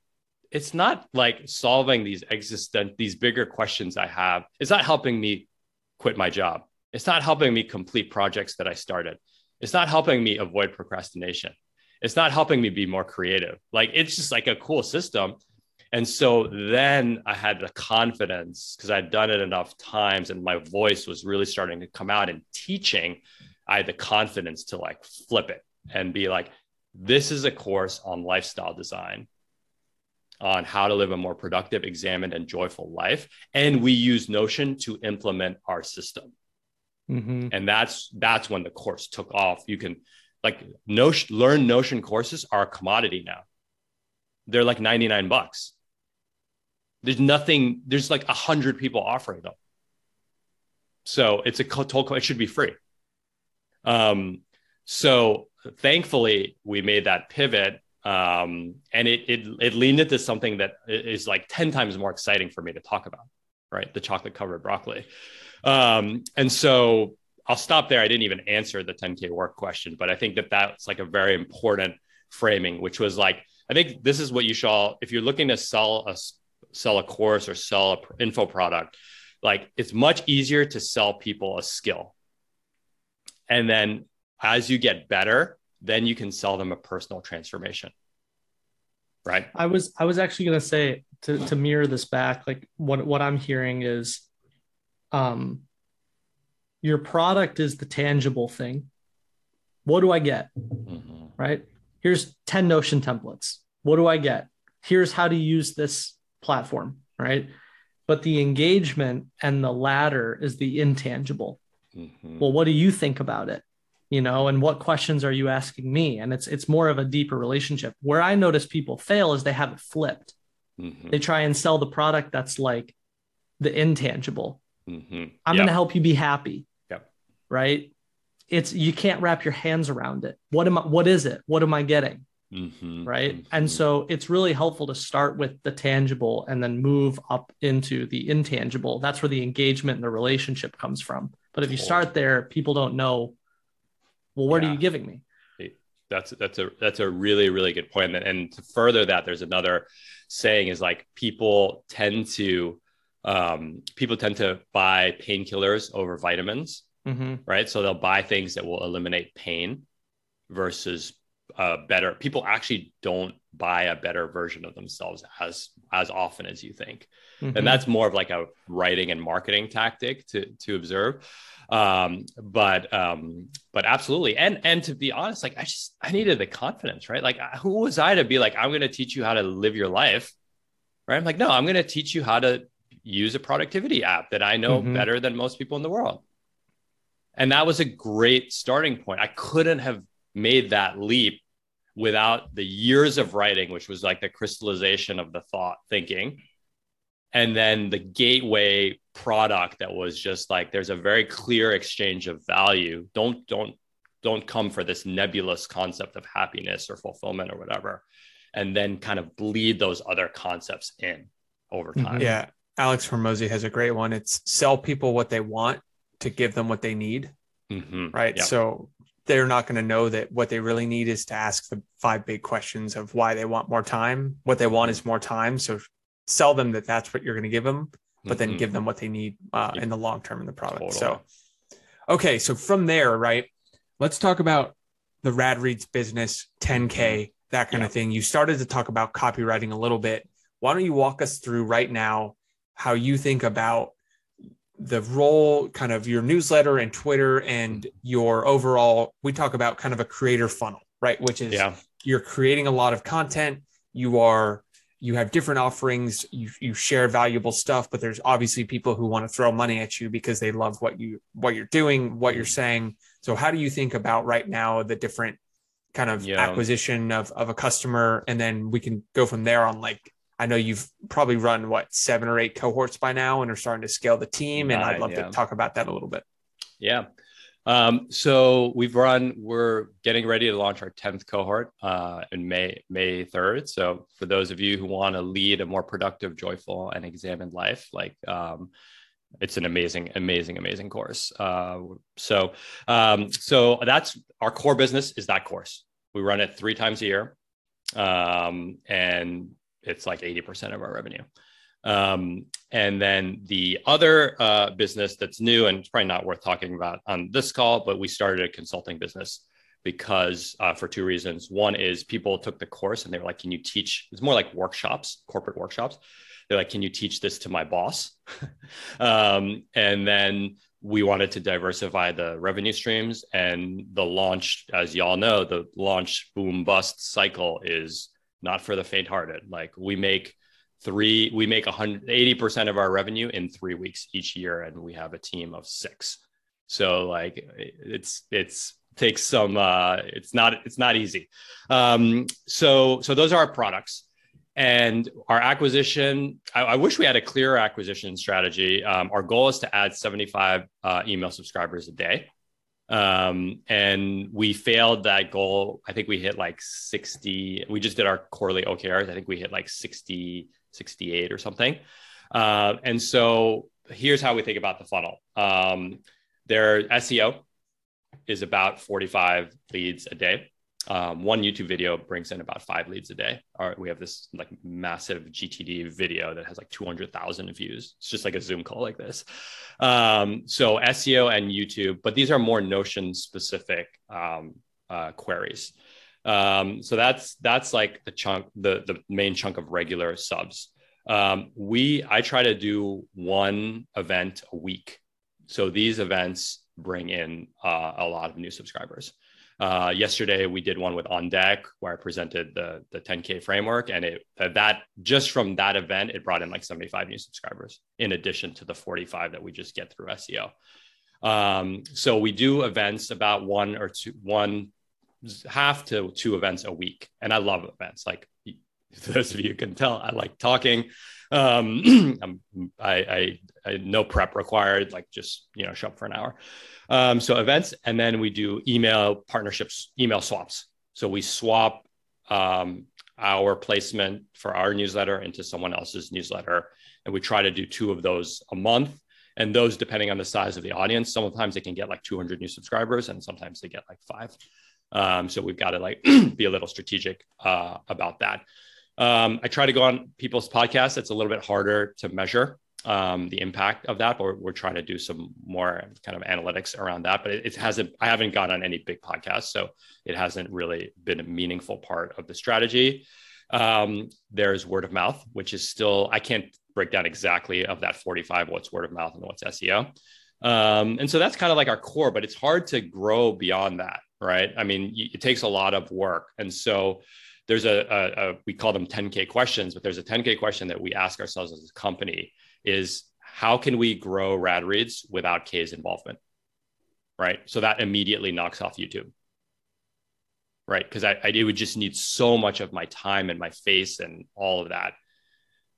it's not like solving these existent these bigger questions I have. It's not helping me quit my job. It's not helping me complete projects that I started. It's not helping me avoid procrastination. It's not helping me be more creative. Like it's just like a cool system. And so then I had the confidence because I'd done it enough times and my voice was really starting to come out in teaching. I had the confidence to like flip it and be like, this is a course on lifestyle design on how to live a more productive, examined, and joyful life. And we use Notion to implement our system. Mm-hmm. And that's that's when the course took off. You can like Notion learn Notion courses are a commodity now. They're like 99 bucks. There's nothing, there's like a hundred people offering them. So it's a total, it should be free. Um, so thankfully we made that pivot um, and it, it it leaned into something that is like 10 times more exciting for me to talk about right the chocolate covered broccoli um, and so i'll stop there i didn't even answer the 10k work question but i think that that's like a very important framing which was like i think this is what you should if you're looking to sell a sell a course or sell a info product like it's much easier to sell people a skill. And then as you get better then you can sell them a personal transformation. Right? I was i was actually going to say to to mirror this back like what what i'm hearing is um your product is the tangible thing. What do i get? Mm-hmm. right? Here's 10 notion templates. What do i get? Here's how to use this platform right? But the engagement and the ladder is the intangible. Mm-hmm. well what do you think about it? You know and what questions are you asking me? And it's it's more of a deeper relationship. Where i notice people fail is they have it flipped. Mm-hmm. they try and sell the product that's like the intangible. Mm-hmm. i'm yep. going to help you be happy. Yep. right? It's you can't wrap your hands around it. What am i what is it? What am i getting Mm-hmm, right. Mm-hmm. And so it's really helpful to start with the tangible and then move up into the intangible. That's where the engagement and the relationship comes from. But if you start there, people don't know, well, what yeah. are you giving me? That's that's a that's a really really good point. And, and to further that, there's another saying is like people tend to um, people tend to buy painkillers over vitamins, mm-hmm. right? So they'll buy things that will eliminate pain versus uh, better. People actually don't buy a better version of themselves as as often as you think, mm-hmm. and that's more of like a writing and marketing tactic to to observe. Um, but um, but absolutely, and and to be honest, like I just I needed the confidence, right? Like who was I to be like I'm going to teach you how to live your life, right? I'm like no, I'm going to teach you how to use a productivity app that I know mm-hmm. better than most people in the world. And that was a great starting point. I couldn't have made that leap without the years of writing, which was like the crystallization of the thought thinking. And then the gateway product that was just like there's a very clear exchange of value. Don't don't don't come for this nebulous concept of happiness or fulfillment or whatever. And then kind of bleed those other concepts in over mm-hmm. time. Yeah. Alex Hormozi has a great one. It's sell people what they want to give them what they need. Mm-hmm. Right. Yep. So they're not going to know that what they really need is to ask the five big questions of why they want more time. What they want is more time. So sell them that that's what you're going to give them, but mm-hmm. then give them what they need uh, in the long term in the product. Totally. So, okay. So from there, right, let's talk about the Rad Reads business, 10K, mm-hmm. that kind of thing. You started to talk about copywriting a little bit. Why don't you walk us through right now how you think about the role kind of your newsletter and Twitter and mm-hmm. your overall, we talk about kind of a creator funnel, right? Which is yeah. you're creating a lot of content, you are you have different offerings, you you share valuable stuff, but there's obviously people who want to throw money at you because they love what you what you're doing, what you're mm-hmm. saying. So how do you think about right now the different kind of yeah. acquisition of, of a customer and then we can go from there on like I know you've probably run what seven or eight cohorts by now and are starting to scale the team. And I'd love yeah. to talk about that a little bit. Yeah. Um, so we've run, we're getting ready to launch our 10th cohort uh, in May, May 3rd. So for those of you who want to lead a more productive, joyful, and examined life, like um, it's an amazing, amazing, amazing course. Uh, so, um, so that's our core business is that course. We run it three times a year. Um, and it's like 80% of our revenue. Um, and then the other uh, business that's new and it's probably not worth talking about on this call, but we started a consulting business because uh, for two reasons. One is people took the course and they were like, "Can you teach?" It's more like workshops, corporate workshops. They're like, "Can you teach this to my boss?" um, and then we wanted to diversify the revenue streams and the launch, as y'all know, the launch boom bust cycle is not for the faint-hearted. Like we make three, we make 180 percent of our revenue in three weeks each year, and we have a team of six. So like it's it's takes some uh, it's not it's not easy. Um, so so those are our products. And our acquisition, I, I, wish we had a clear acquisition strategy. Um, our goal is to add 75 uh, email subscribers a day. Um, and we failed that goal. I think we hit like 60. We just did our quarterly OKRs. I think we hit like 60, 68 or something. Uh, and so here's how we think about the funnel. Um, their SEO is about 45 leads a day um, one YouTube video brings in about five leads a day. Or we have this like massive GTD video that has like 200,000 views. It's just like a Zoom call like this. Um, so SEO and YouTube, but these are more Notion specific um, uh, queries. Um, so that's that's like the chunk, the the main chunk of regular subs. Um, we I try to do one event a week. So these events bring in uh, a lot of new subscribers. Uh, yesterday we did one with On Deck where I presented the the 10K framework, and it that just from that event it brought in like 75 new subscribers in addition to the 45 that we just get through SEO. Um, so we do events about one or two one half to two events a week, and I love events. Like those of you can tell, I like talking. Um, I, I, I no prep required, like just you know show up for an hour. Um, so events, and then we do email partnerships, email swaps. So we swap um, our placement for our newsletter into someone else's newsletter. And we try to do two of those a month. And those, depending on the size of the audience, sometimes they can get like 200 new subscribers and sometimes they get like five. Um, so we've got to like be a little strategic uh, about that. Um, I try to go on people's podcasts. It's a little bit harder to measure um, the impact of that, but we're, we're, trying to do some more kind of analytics around that. But it, it, hasn't, I haven't gone on any big podcasts, so it hasn't really been a meaningful part of the strategy. Um, there's word of mouth, which is still, I can't break down exactly of that 45 what's word of mouth and what's SEO. Um, and so that's kind of like our core, but it's hard to grow beyond that, right? I mean, it takes a lot of work. And so there's a, a, a we call them 10K questions, but there's a 10K question that we ask ourselves as a company is how can we grow rad reads without Khe's involvement? Right. So that immediately knocks off YouTube. Right. Because I, I it would just need so much of my time and my face and all of that.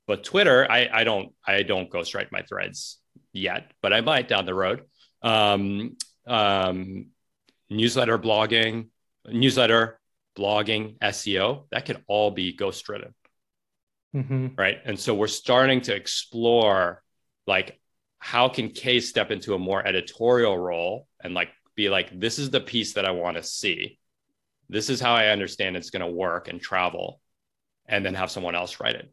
But Twitter, I, I don't I don't ghostwrite my threads yet, but I might down the road. Um, um, newsletter blogging, newsletter blogging, SEO, that could all be ghost written. Mm-hmm. Right. And so we're starting to explore like how can Khe step into a more editorial role and like be like, this is the piece that I want to see. This is how I understand it's going to work and travel, and then have someone else write it.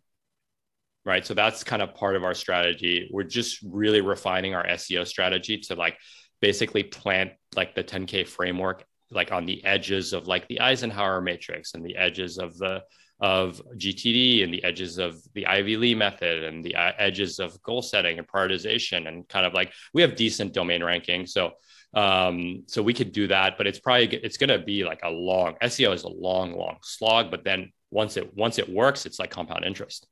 Right. So that's kind of part of our strategy. We're just really refining our SEO strategy to like basically plant like the 10K framework like on the edges of like the Eisenhower matrix and the edges of the of GTD and the edges of the Ivy Lee method and the uh, edges of goal setting and prioritization and kind of like we have decent domain ranking. So um, so we could do that, but it's probably it's going to be like a long SEO is a long, long slog. But then once it once it works, it's like compound interest.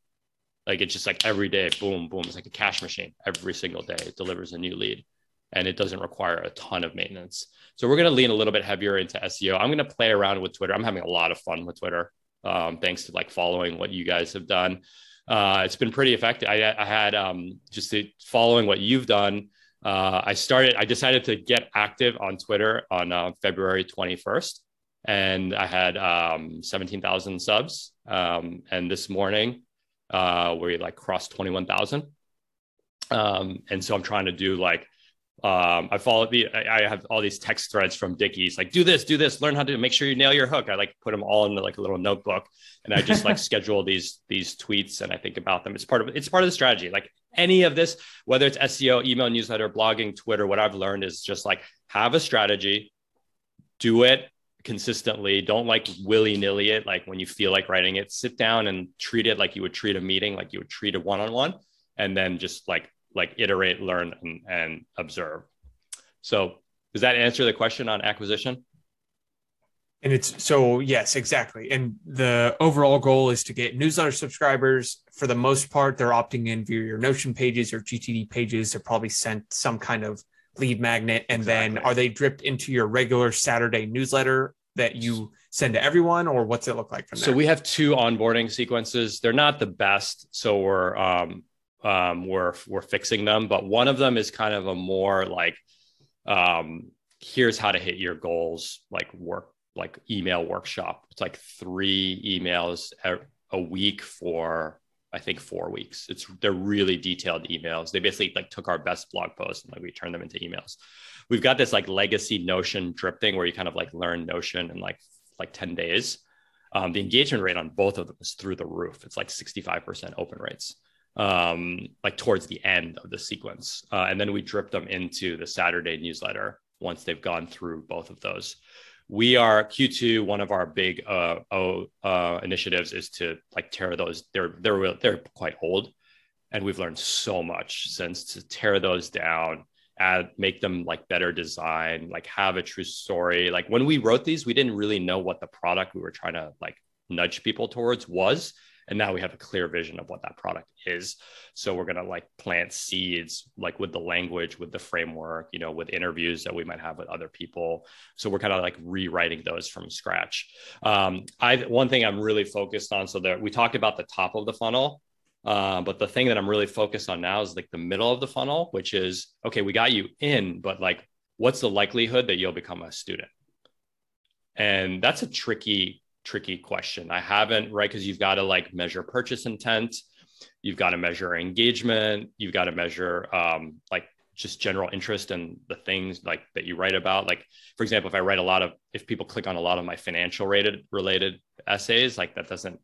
Like it's just like every day, boom, boom. It's like a cash machine. Every single day, it delivers a new lead, and it doesn't require a ton of maintenance. So we're going to lean a little bit heavier into SEO. I'm going to play around with Twitter. I'm having a lot of fun with Twitter um, thanks to like following what you guys have done. Uh, it's been pretty effective. I, I had um, just following what you've done. Uh, I started, I decided to get active on Twitter on uh, February 21st, and I had um, 17,000 subs. Um, and this morning, uh, we like crossed 21,000. Um, and so I'm trying to do like um, I follow the, I have all these text threads from Dickie's, like do this, do this, learn how to make sure you nail your hook. I like put them all into like a little notebook and I just like schedule these, these tweets and I think about them. It's part of, it's part of the strategy. Like any of this, whether it's SEO, email, newsletter, blogging, Twitter, what I've learned is just like have a strategy, do it consistently. Don't like willy nilly it. Like when you feel like writing it, sit down and treat it like you would treat a meeting, like you would treat a one-on-one and then just like like iterate, learn, and, and observe. So does that answer the question on acquisition? And it's so yes, exactly. And the overall goal is to get newsletter subscribers. For the most part, they're opting in via your Notion pages or GTD pages. They're probably sent some kind of lead magnet, and exactly. then are they dripped into your regular Saturday newsletter that you send to everyone, or what's it look like from there? So we have two onboarding sequences. They're not the best, so we're um, um, we're we're fixing them. But one of them is kind of a more like, um, here's how to hit your goals, like work, like email workshop. It's like three emails a, week for I think four weeks. It's they're really detailed emails. They basically like took our best blog posts and like we turned them into emails. We've got this like legacy Notion drip thing where you kind of like learn Notion in like like 10 days. Um, the engagement rate on both of them is through the roof. It's like 65% open rates um, like towards the end of the sequence. Uh, and then we drip them into the Saturday newsletter once they've gone through both of those. We are Q2. One of our big uh, uh, initiatives is to like tear those. They're they're real, they're quite old, and we've learned so much since to tear those down, add make them like better design, like have a true story. Like when we wrote these, we didn't really know what the product we were trying to like nudge people towards was and now we have a clear vision of what that product is. So we're going to like plant seeds like with the language with the framework you know with interviews that we might have with other people. So we're kind of like rewriting those from scratch. Um, i one thing i'm really focused on so that we talked about the top of the funnel uh, but the thing that i'm really focused on now is like the middle of the funnel which is okay we got you in but like what's the likelihood that you'll become a student? And that's a tricky tricky question. I haven't, right? Because you've got to like measure purchase intent, you've got to measure engagement, you've got to measure um, like just general interest in the things like that you write about. Like, for example, if I write a lot of, if people click on a lot of my financial rated related essays, like that doesn't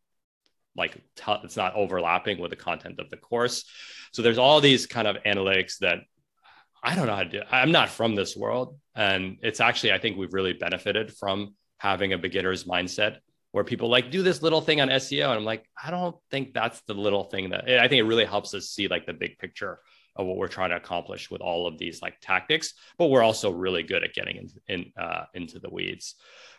like t- it's not overlapping with the content of the course. So there's all these kind of analytics that I don't know how to do. I'm not from this world, and it's actually I think we've really benefited from having a beginner's mindset where people like do this little thing on SEO, and I'm like, I don't think that's the little thing that I think it really helps us see like the big picture of what we're trying to accomplish with all of these like tactics, but we're also really good at getting in, in uh, into the weeds.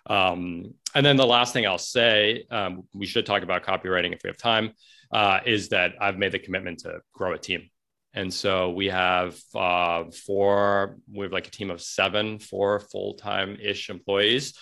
Um, and then the last thing I'll say, um, we should talk about copywriting if we have time, uh, is that I've made the commitment to grow a team. And so we have uh, four, we have like a team of seven, four full time ish employees.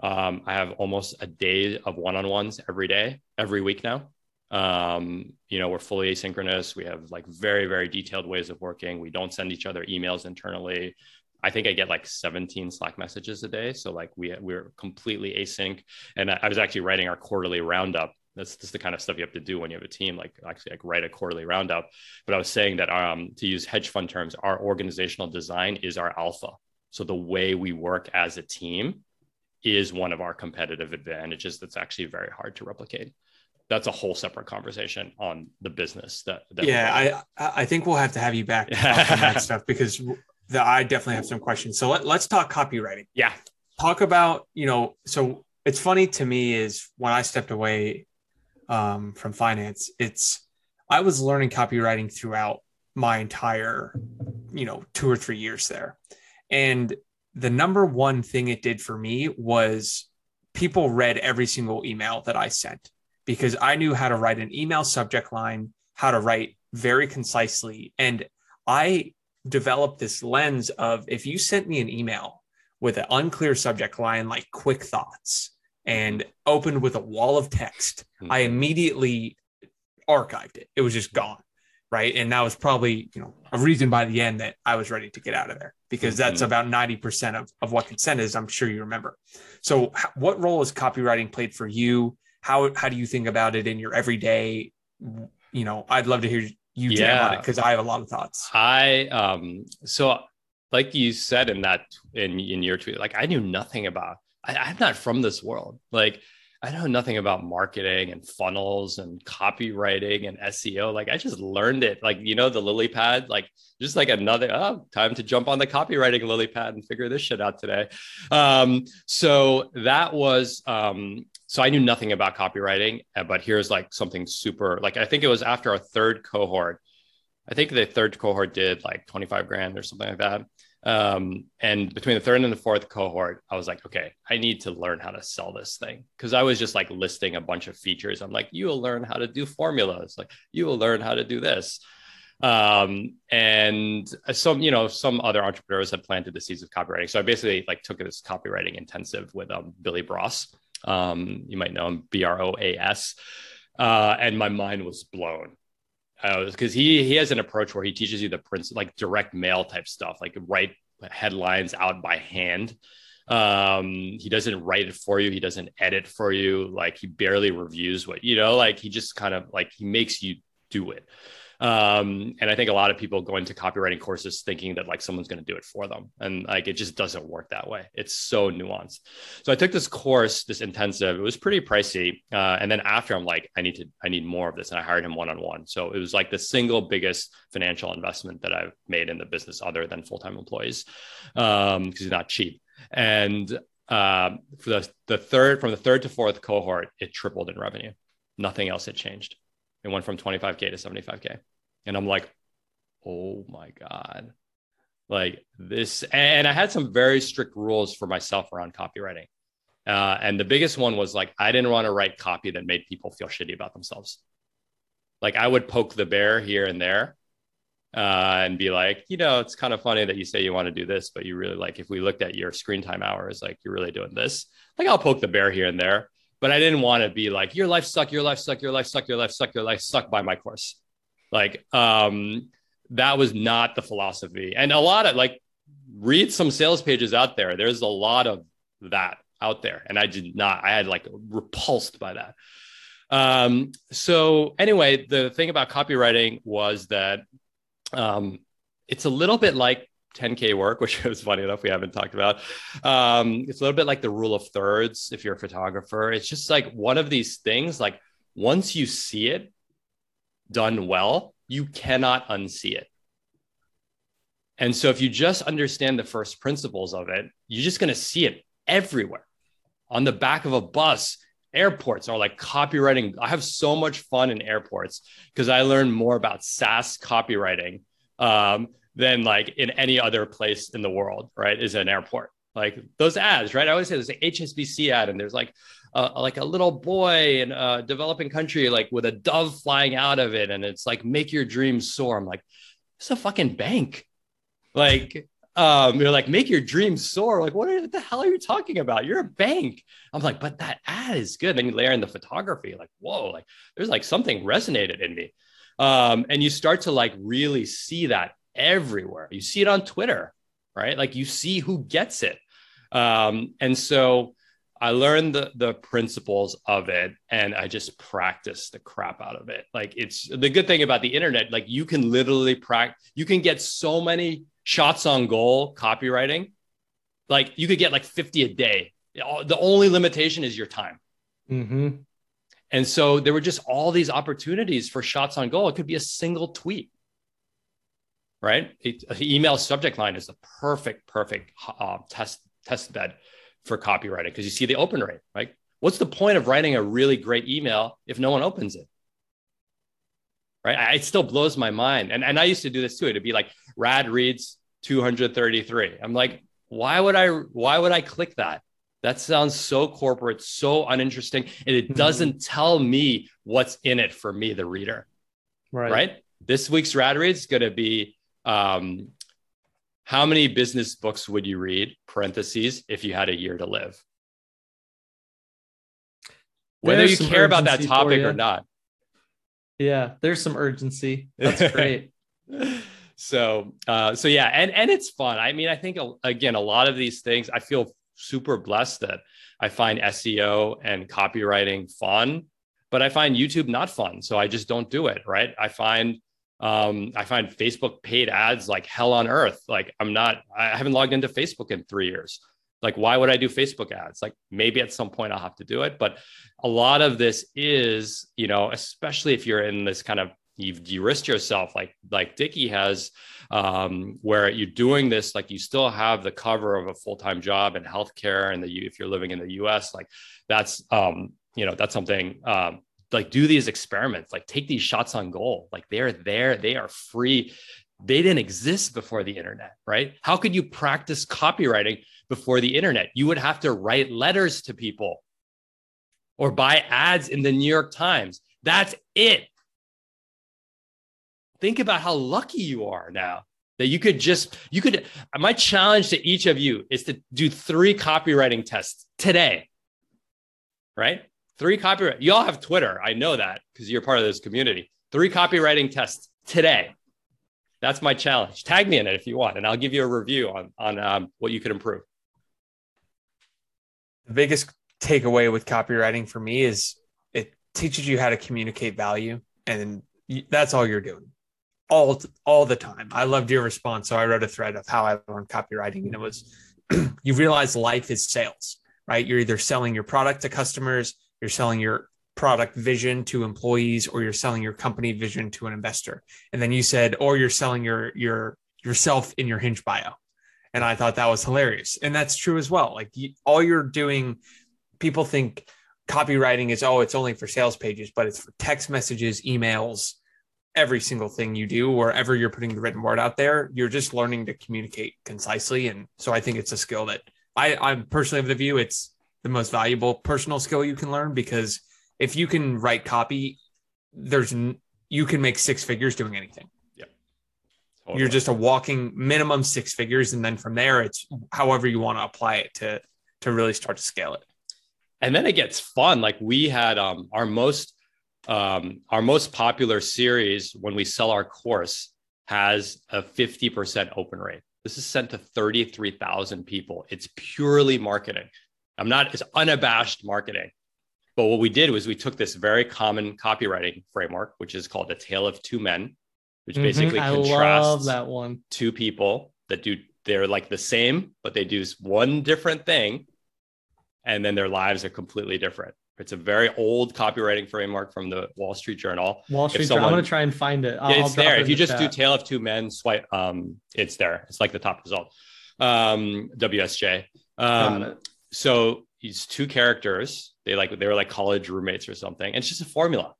Um, I have almost a day of one on ones every day, every week now. Um, you know, we're fully asynchronous. We have like very, very detailed ways of working. We don't send each other emails internally. I think I get like 17 Slack messages a day. So like we we're completely async. And I, was actually writing our quarterly roundup. That's just the kind of stuff you have to do when you have a team, like actually like write a quarterly roundup. But I was saying that um, to use hedge fund terms, our organizational design is our alpha. So the way we work as a team is one of our competitive advantages that's actually very hard to replicate. That's a whole separate conversation on the business that, that yeah i i think we'll have to have you back on that stuff because the, i definitely have some questions. So let, let's talk copywriting. Yeah. Talk about you know so it's funny to me is when i stepped away um, from finance it's i was learning copywriting throughout my entire you know two or three years there. And the number one thing it did for me was people read every single email that i sent because I knew how to write an email subject line, how to write very concisely. And I developed this lens of if you sent me an email with an unclear subject line, like quick thoughts, and opened with a wall of text, mm-hmm. I immediately archived it. It was just gone. Right. And that was probably, you know, a reason by the end that I was ready to get out of there because mm-hmm. that's about 90% of, of what consent is. I'm sure you remember. So, what role has copywriting played for you? how how do you think about it in your everyday you know i'd love to hear you yeah. about it because i have a lot of thoughts i um so like you said in that in in your tweet like i knew nothing about I, i'm not from this world like I know nothing about marketing and funnels and copywriting and SEO. Like I just learned it. Like, you know, the lily pad, like just like another, oh, time to jump on the copywriting lily pad and figure this shit out today. Um, so that was, um, so I knew nothing about copywriting, uh, but here's like something super, like, I think it was after our third cohort. I think the third cohort did like 25 grand or something like that. Um, and between the third and the fourth cohort, I was like, okay, I need to learn how to sell this thing because I was just like listing a bunch of features. I'm like, you will learn how to do formulas, like you will learn how to do this. Um, and some, you know, some other entrepreneurs had planted the seeds of copywriting. So I basically like took this copywriting intensive with um, Billy Broas. Um, you might know him, B R O A S. Uh, and my mind was blown because uh, he he has an approach where he teaches you the principle like direct mail type stuff, like write headlines out by hand. Um, he doesn't write it for you. He doesn't edit for you. Like he barely reviews what you know. Like he just kind of like he makes you do it. Um, and I think a lot of people go into copywriting courses thinking that like someone's going to do it for them. And like it just doesn't work that way. It's so nuanced. So I took this course, this intensive, it was pretty pricey. Uh, and then after I'm like, I need to, I need more of this. And I hired him one on one. So it was like the single biggest financial investment that I've made in the business other than full time employees because um, he's not cheap. And um, for the, the third, from the third to fourth cohort, it tripled in revenue. Nothing else had changed. It went from 25K to 75K. And I'm like, oh my God. Like this. And I had some very strict rules for myself around copywriting. Uh, and the biggest one was like, I didn't want to write copy that made people feel shitty about themselves. Like I would poke the bear here and there uh, and be like, you know, it's kind of funny that you say you want to do this, but you really like, if we looked at your screen time hours, like you're really doing this. Like I'll poke the bear here and there but I didn't want to be like your life suck, your life suck, your life suck, your life suck, your life suck by my course. Like um, that was not the philosophy. And a lot of like read some sales pages out there. There's a lot of that. out there. And I did not, I had like repulsed by that. Um, so anyway, the thing about copywriting was that um, it's a little bit like 10K work, which is funny enough, we haven't talked about. Um, it's a little bit like the rule of thirds if you're a photographer. It's just like one of these things, like once you see it done well, you cannot unsee it. And so if you just understand the first principles of it, you're just going to see it everywhere on the back of a bus. Airports are like copywriting. I have so much fun in airports because I learn more about SaaS copywriting um, than like in any other place in the world, right? Is an airport. Like those ads, right? I always say there's an HSBC ad and there's like like a little boy in a developing country, like with a dove flying out of it. And it's like, make your dreams soar. I'm like, it's a fucking bank. Like, um, you're like, make your dreams soar. Like, what, are, what the hell are you talking about? You're a bank. I'm like, but that ad is good. Then you layer in the photography, like, whoa, like there's like something resonated in me. Um, and you start to like really see that everywhere. You see it on Twitter, right? Like you see who gets it. Um, and so I learned the the principles of it and I just practiced the crap out of it. Like it's the good thing about the internet, like you can literally practice, you can get so many shots on goal copywriting. Like you could get like 50 a day. The only limitation is your time. Mm-hmm. And so there were just all these opportunities for shots on goal. It could be a single tweet, right? It, email subject line is a perfect, perfect uh, test test bed for copywriting because you see the open rate, right? What's the point of writing a really great email if no one opens it? Right. It still blows my mind. And, and I used to do this too. It'd be like rad reads 233. I'm like, why would I why would I click that? That sounds so corporate, so uninteresting. And it mm-hmm. doesn't tell me what's in it for me, the reader. Right. Right. This week's rad read is going to be um, how many business books would you read parentheses if you had a year to live? Whether there's you care about that topic or not. Yeah there's some urgency. That's great. So uh, so yeah and and it's fun. I mean i think again a lot of these things i feel super blessed that i find seo and copywriting fun but i find youtube not fun so i just don't do it right? I find um, I find Facebook paid ads like hell on earth. Like I'm not, I haven't logged into Facebook in three years. Like, why would I do Facebook ads? Like maybe at some point I'll have to do it. But a lot of this is, you know, especially if you're in this kind of you've de-risked yourself like like Dickie has, um, where you're doing this, like you still have the cover of a full-time job in healthcare and the if you're living in the US, like that's um, you know, that's something um, like do these experiments like take these shots on goal. Like they're there. They are free. They didn't exist before the internet right? How could you practice copywriting before the internet? You would have to write letters to people or buy ads in the new york times. That's it. Think about how lucky you are now that you could just you could my challenge to each of you is to do three copywriting tests today right Three copyright. Y'all have Twitter. I know that because you're part of this community. Three copywriting tests today. That's my challenge. Tag me in it if you want, and I'll give you a review on on um, what you could improve. The biggest takeaway with copywriting for me is it teaches you how to communicate value, and that's all you're doing all all the time. I loved your response, so I wrote a thread of how I learned copywriting, and it was you realize life is sales, right? You're either selling your product to customers, you're selling your product vision to employees or you're selling your company vision to an investor. And then you said or you're selling your your yourself in your hinge bio. And i thought that was hilarious. And that's true as well. Like you, all you're doing people think copywriting is oh it's only for sales pages but it's for text messages emails every single thing you do wherever you're putting the written word out there you're just learning to communicate concisely. And so i think it's a skill that i i'm personally of the view it's the most valuable personal skill you can learn because if you can write copy, there's you can make six figures doing anything. Yeah. Totally. You're just a walking minimum six figures. And then from there, it's however you want to apply it to to really start to scale it. And then it gets fun. Like we had um our most um our most popular series when we sell our course has a 50% open rate. This is sent to 33,000 people. It's purely marketing I'm not, it's unabashed marketing. But what we did was we took this very common copywriting framework, which is called a tale of two men, which mm-hmm. basically I contrasts that one. two people that do they're like the same, but they do one different thing, and then their lives are completely different. It's a very old copywriting framework from the Wall Street Journal. Wall Street Journal. I'm going to try and find it. I'll, yeah, it's there. It if you the just chat. do Tale of Two Men, swipe, um, it's there. It's like the top result. Um, WSJ. Um, so these two characters, they like they were like college roommates or something. And it's just a formula,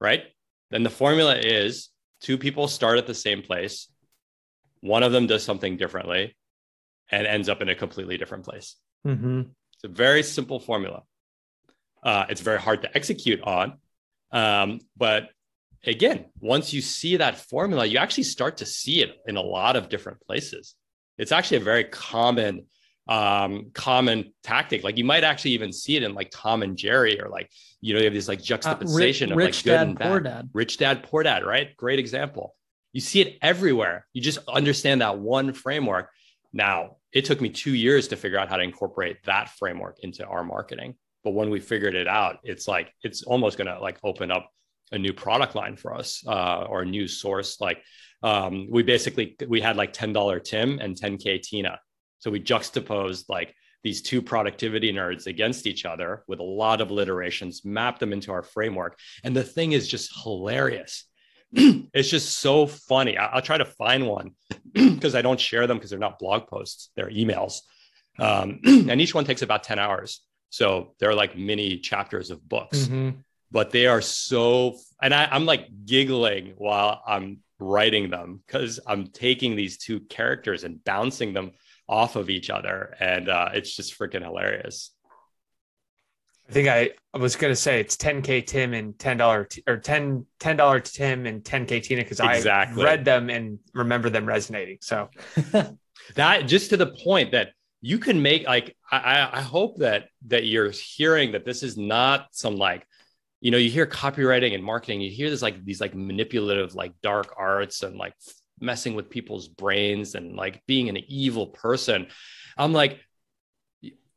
right? Then the formula is two people start at the same place. One of them does something differently and ends up in a completely different place. Mm-hmm. It's a very simple formula. Uh, it's very hard to execute on. Um, but again, once you see that formula, you actually start to see it in a lot of different places. It's actually a very common um common tactic. Like you might actually even see it in like tom and jerry or like you know you have this like juxtaposition uh, rich, of like good dad, and bad. poor dad. rich dad poor dad right? Great example. You see it everywhere. You just understand that one framework. Now it took me two years to figure out how to incorporate that framework into our marketing. But when we figured it out, it's like it's almost going to like open up a new product line for us uh, or a new source. Like um, we basically we had like ten dollar Tim and ten k Tina, so we juxtaposed like these two productivity nerds against each other with a lot of alliterations, mapped them into our framework, and the thing is just hilarious. it's just so funny. I- will try to find one because I don't share them because they're not blog posts; they're emails, um, and each one takes about ten hours. So they're like mini chapters of books, mm-hmm. but they are so, and I, I'm like giggling while I'm writing them because I'm taking these two characters and bouncing them off of each other. And uh, it's just freaking hilarious. I think I, I was going to say it's 10K Tim and $10 t- or 10 $10 Tim and 10K Tina because exactly. I read them and remember them resonating. So that just to the point that you can make like I, I hope that that you're hearing that this is not some like you know you hear copywriting and marketing you hear this like these like manipulative like dark arts and like messing with people's brains and like being an evil person i'm like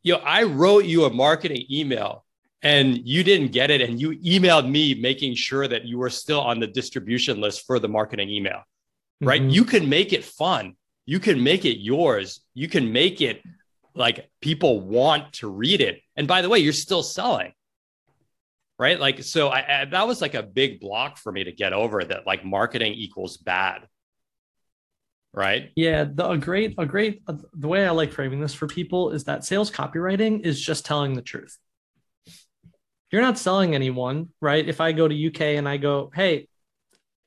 yo i wrote you a marketing email and you didn't get it and you emailed me making sure that you were still on the distribution list for the marketing email right mm-hmm. you can make it fun you can make it yours. You can make it like people want to read it. And by the way, you're still selling. Right. Like, so I, I, that was like a big block for me to get over that like marketing equals bad. Right. Yeah. The, a great, a great, uh, the way I like framing this for people is that sales copywriting is just telling the truth. You're not selling anyone, right? If I go to UK and I go, hey,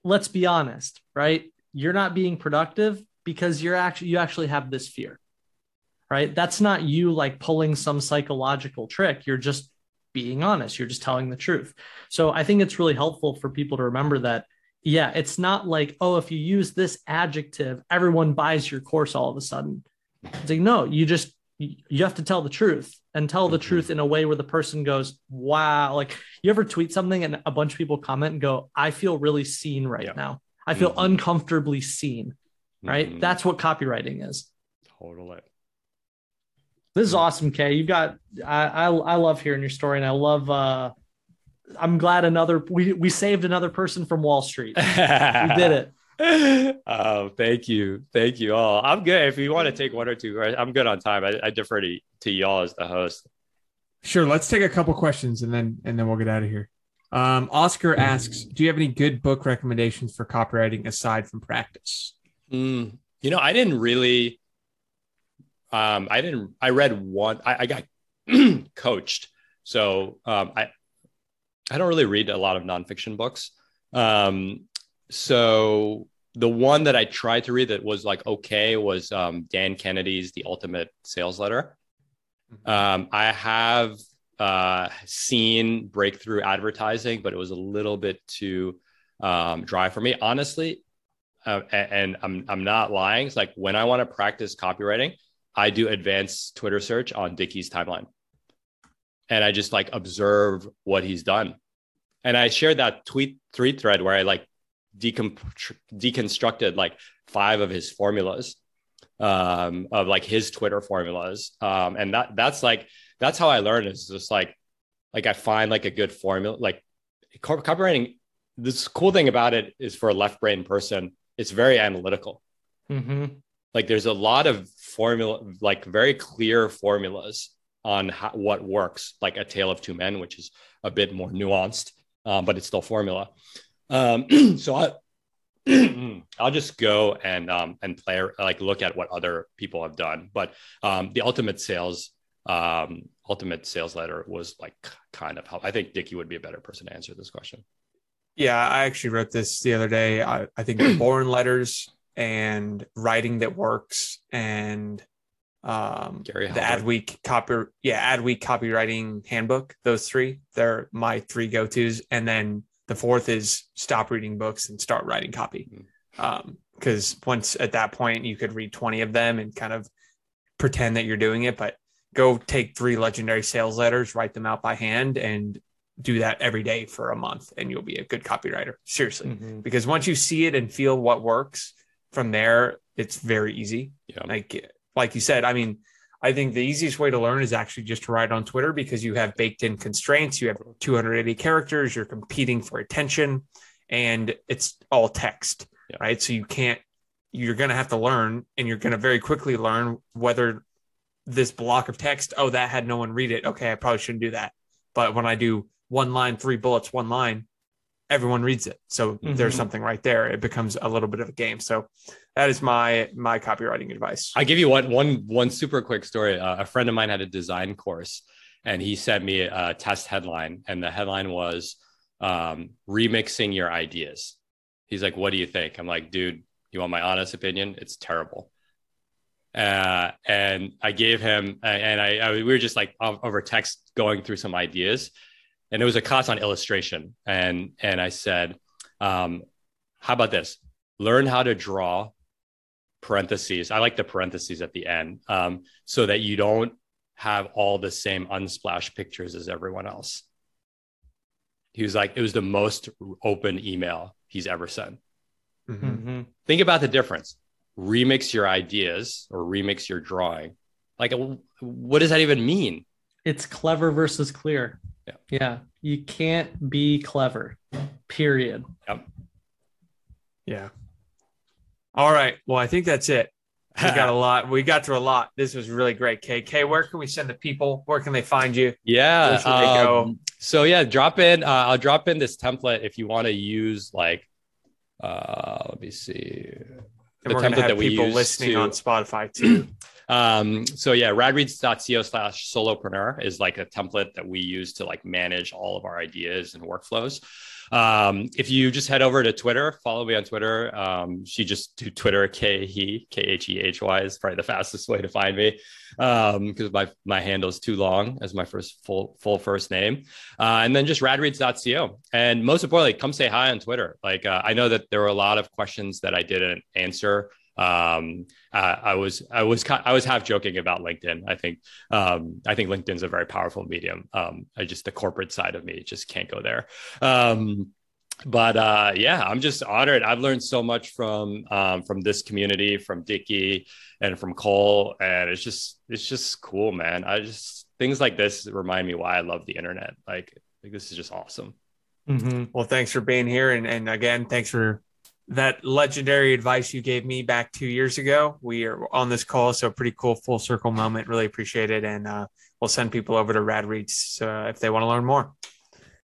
let's be honest, right? You're not being productive because you're actually you actually have this fear right that's not you like pulling some psychological trick you're just being honest you're just telling the truth so i think it's really helpful for people to remember that yeah it's not like oh if you use this adjective everyone buys your course all of a sudden it's like no you just you have to tell the truth and tell the truth in a way where the person goes wow like you ever tweet something and a bunch of people comment and go i feel really seen right yeah. now i feel mm-hmm. uncomfortably seen right? Mm-hmm. That's what copywriting is. Totally. This is awesome, Khe. You've got I, I I love hearing your story, and I love. uh I'm glad another we we saved another person from Wall Street. we did it. Oh, thank you, thank you all. I'm good. If you want to take one or two, I'm good on time. I, I defer to, to y'all as the host. Sure. Let's take a couple questions and then and then we'll get out of here. Um, Oscar asks, "Do you have any good book recommendations for copywriting aside from practice?" Mm, you know, I didn't really. Um, I didn't. I read one. I, I got coached, so um, I I don't really read a lot of nonfiction books. Um, so the one that I tried to read that was like okay was um, Dan Kennedy's The Ultimate Sales Letter. Mm-hmm. Um, I have uh, seen breakthrough advertising, but it was a little bit too um, dry for me. Honestly, uh, and I'm I'm not lying. It's like when I want to practice copywriting, I do advanced Twitter search on Dickie's timeline, and I just like observe what he's done. And I shared that tweet tweet thread where I like decom- deconstructed like five of his formulas um, of like his Twitter formulas, um, and that that's like that's how I learn is just like, like I find like a good formula, like copywriting. This cool thing about it is for a left brain person, it's very analytical. Mm-hmm. Like there's a lot of formula, like very clear formulas on how, what works, like a tale of two men, which is a bit more nuanced, um, but it's still formula. Um, so I, I'll just go and um, and play like look at what other people have done. But um, the ultimate sales um, ultimate sales letter was like kind of help. I think Dickie would be a better person to answer this question. Yeah, I actually wrote this the other day. I, I think Boron letters and writing that works and um Gary the Adweek copy yeah Adweek copywriting handbook those three they're my three go-to's. And then the fourth is stop reading books and start writing copy. Mm-hmm. um because once at that point you could read 20 of them and kind of pretend that you're doing it but go take three legendary sales letters write them out by hand and do that every day for a month and you'll be a good copywriter. Seriously. Mm-hmm. because once you see it and feel what works from there it's very easy. Yeah. Like like you said, I mean, I think the easiest way to learn is actually just to write on Twitter because you have baked in constraints. You have 280 characters, you're competing for attention, and it's all text, yeah. right? So you can't, you're going to have to learn and you're going to very quickly learn whether this block of text, oh, that had no one read it. Okay, I probably shouldn't do that. But when I do one line, three bullets, one line, everyone reads it. So mm-hmm. there's something right there. It becomes a little bit of a game. So that is my my copywriting advice. I give you one one one super quick story. Uh, a friend of mine had a design course, and he sent me a test headline, and the headline was um, "Remixing Your Ideas." He's like, "What do you think?" I'm like, "Dude, you want my honest opinion? It's terrible." Uh, and I gave him, and I, I we were just like over text going through some ideas, and it was a class on illustration, and and I said, um, "How about this? Learn how to draw parentheses. I like the parentheses at the end um, so that you don't have all the same unsplash pictures as everyone else. He was like, it was the most open email he's ever sent. Mm-hmm. mm-hmm. Think about the difference. Remix your ideas or remix your drawing. Like, what does that even mean? It's clever versus clear. Yeah. Yeah. You can't be clever, period. Yep. Yeah. All right. Well, I think that's it. We got a lot. We got through a lot. This was really great. KK, where can we send the people? Where can they find you? Yeah. Um, so yeah, drop in. Uh, I'll drop in this template if you want to use like. Uh, let me see. And the template that we have people listening to, on Spotify too. um, so yeah, radreads.co slash solopreneur is like a template that we use to like manage all of our ideas and workflows. Um, if you just head over to Twitter, follow me on Twitter. Um, she just do Twitter K he K H E H Y is probably the fastest way to find me because um, my my handle is too long as my first full full first name. Uh, and then just radreads.co. And most importantly, come say hi on Twitter. Like uh, I know that there were a lot of questions that I didn't answer um, uh, I was I was I was half joking about LinkedIn. I think um, I think LinkedIn's a very powerful medium. Um, I just the corporate side of me just can't go there. Um, but uh, yeah, I'm just honored. I've learned so much from um, from this community, from Dickie, and from Cole, and it's just it's just cool, man. I just things like this remind me why I love the internet. Like, like this is just awesome. Mm-hmm. Well, thanks for being here, and and again, thanks for that legendary advice you gave me back two years ago. We are on this call, so pretty cool full circle moment. Really appreciate it, and uh, we'll send people over to Rad Reads uh, if they want to learn more.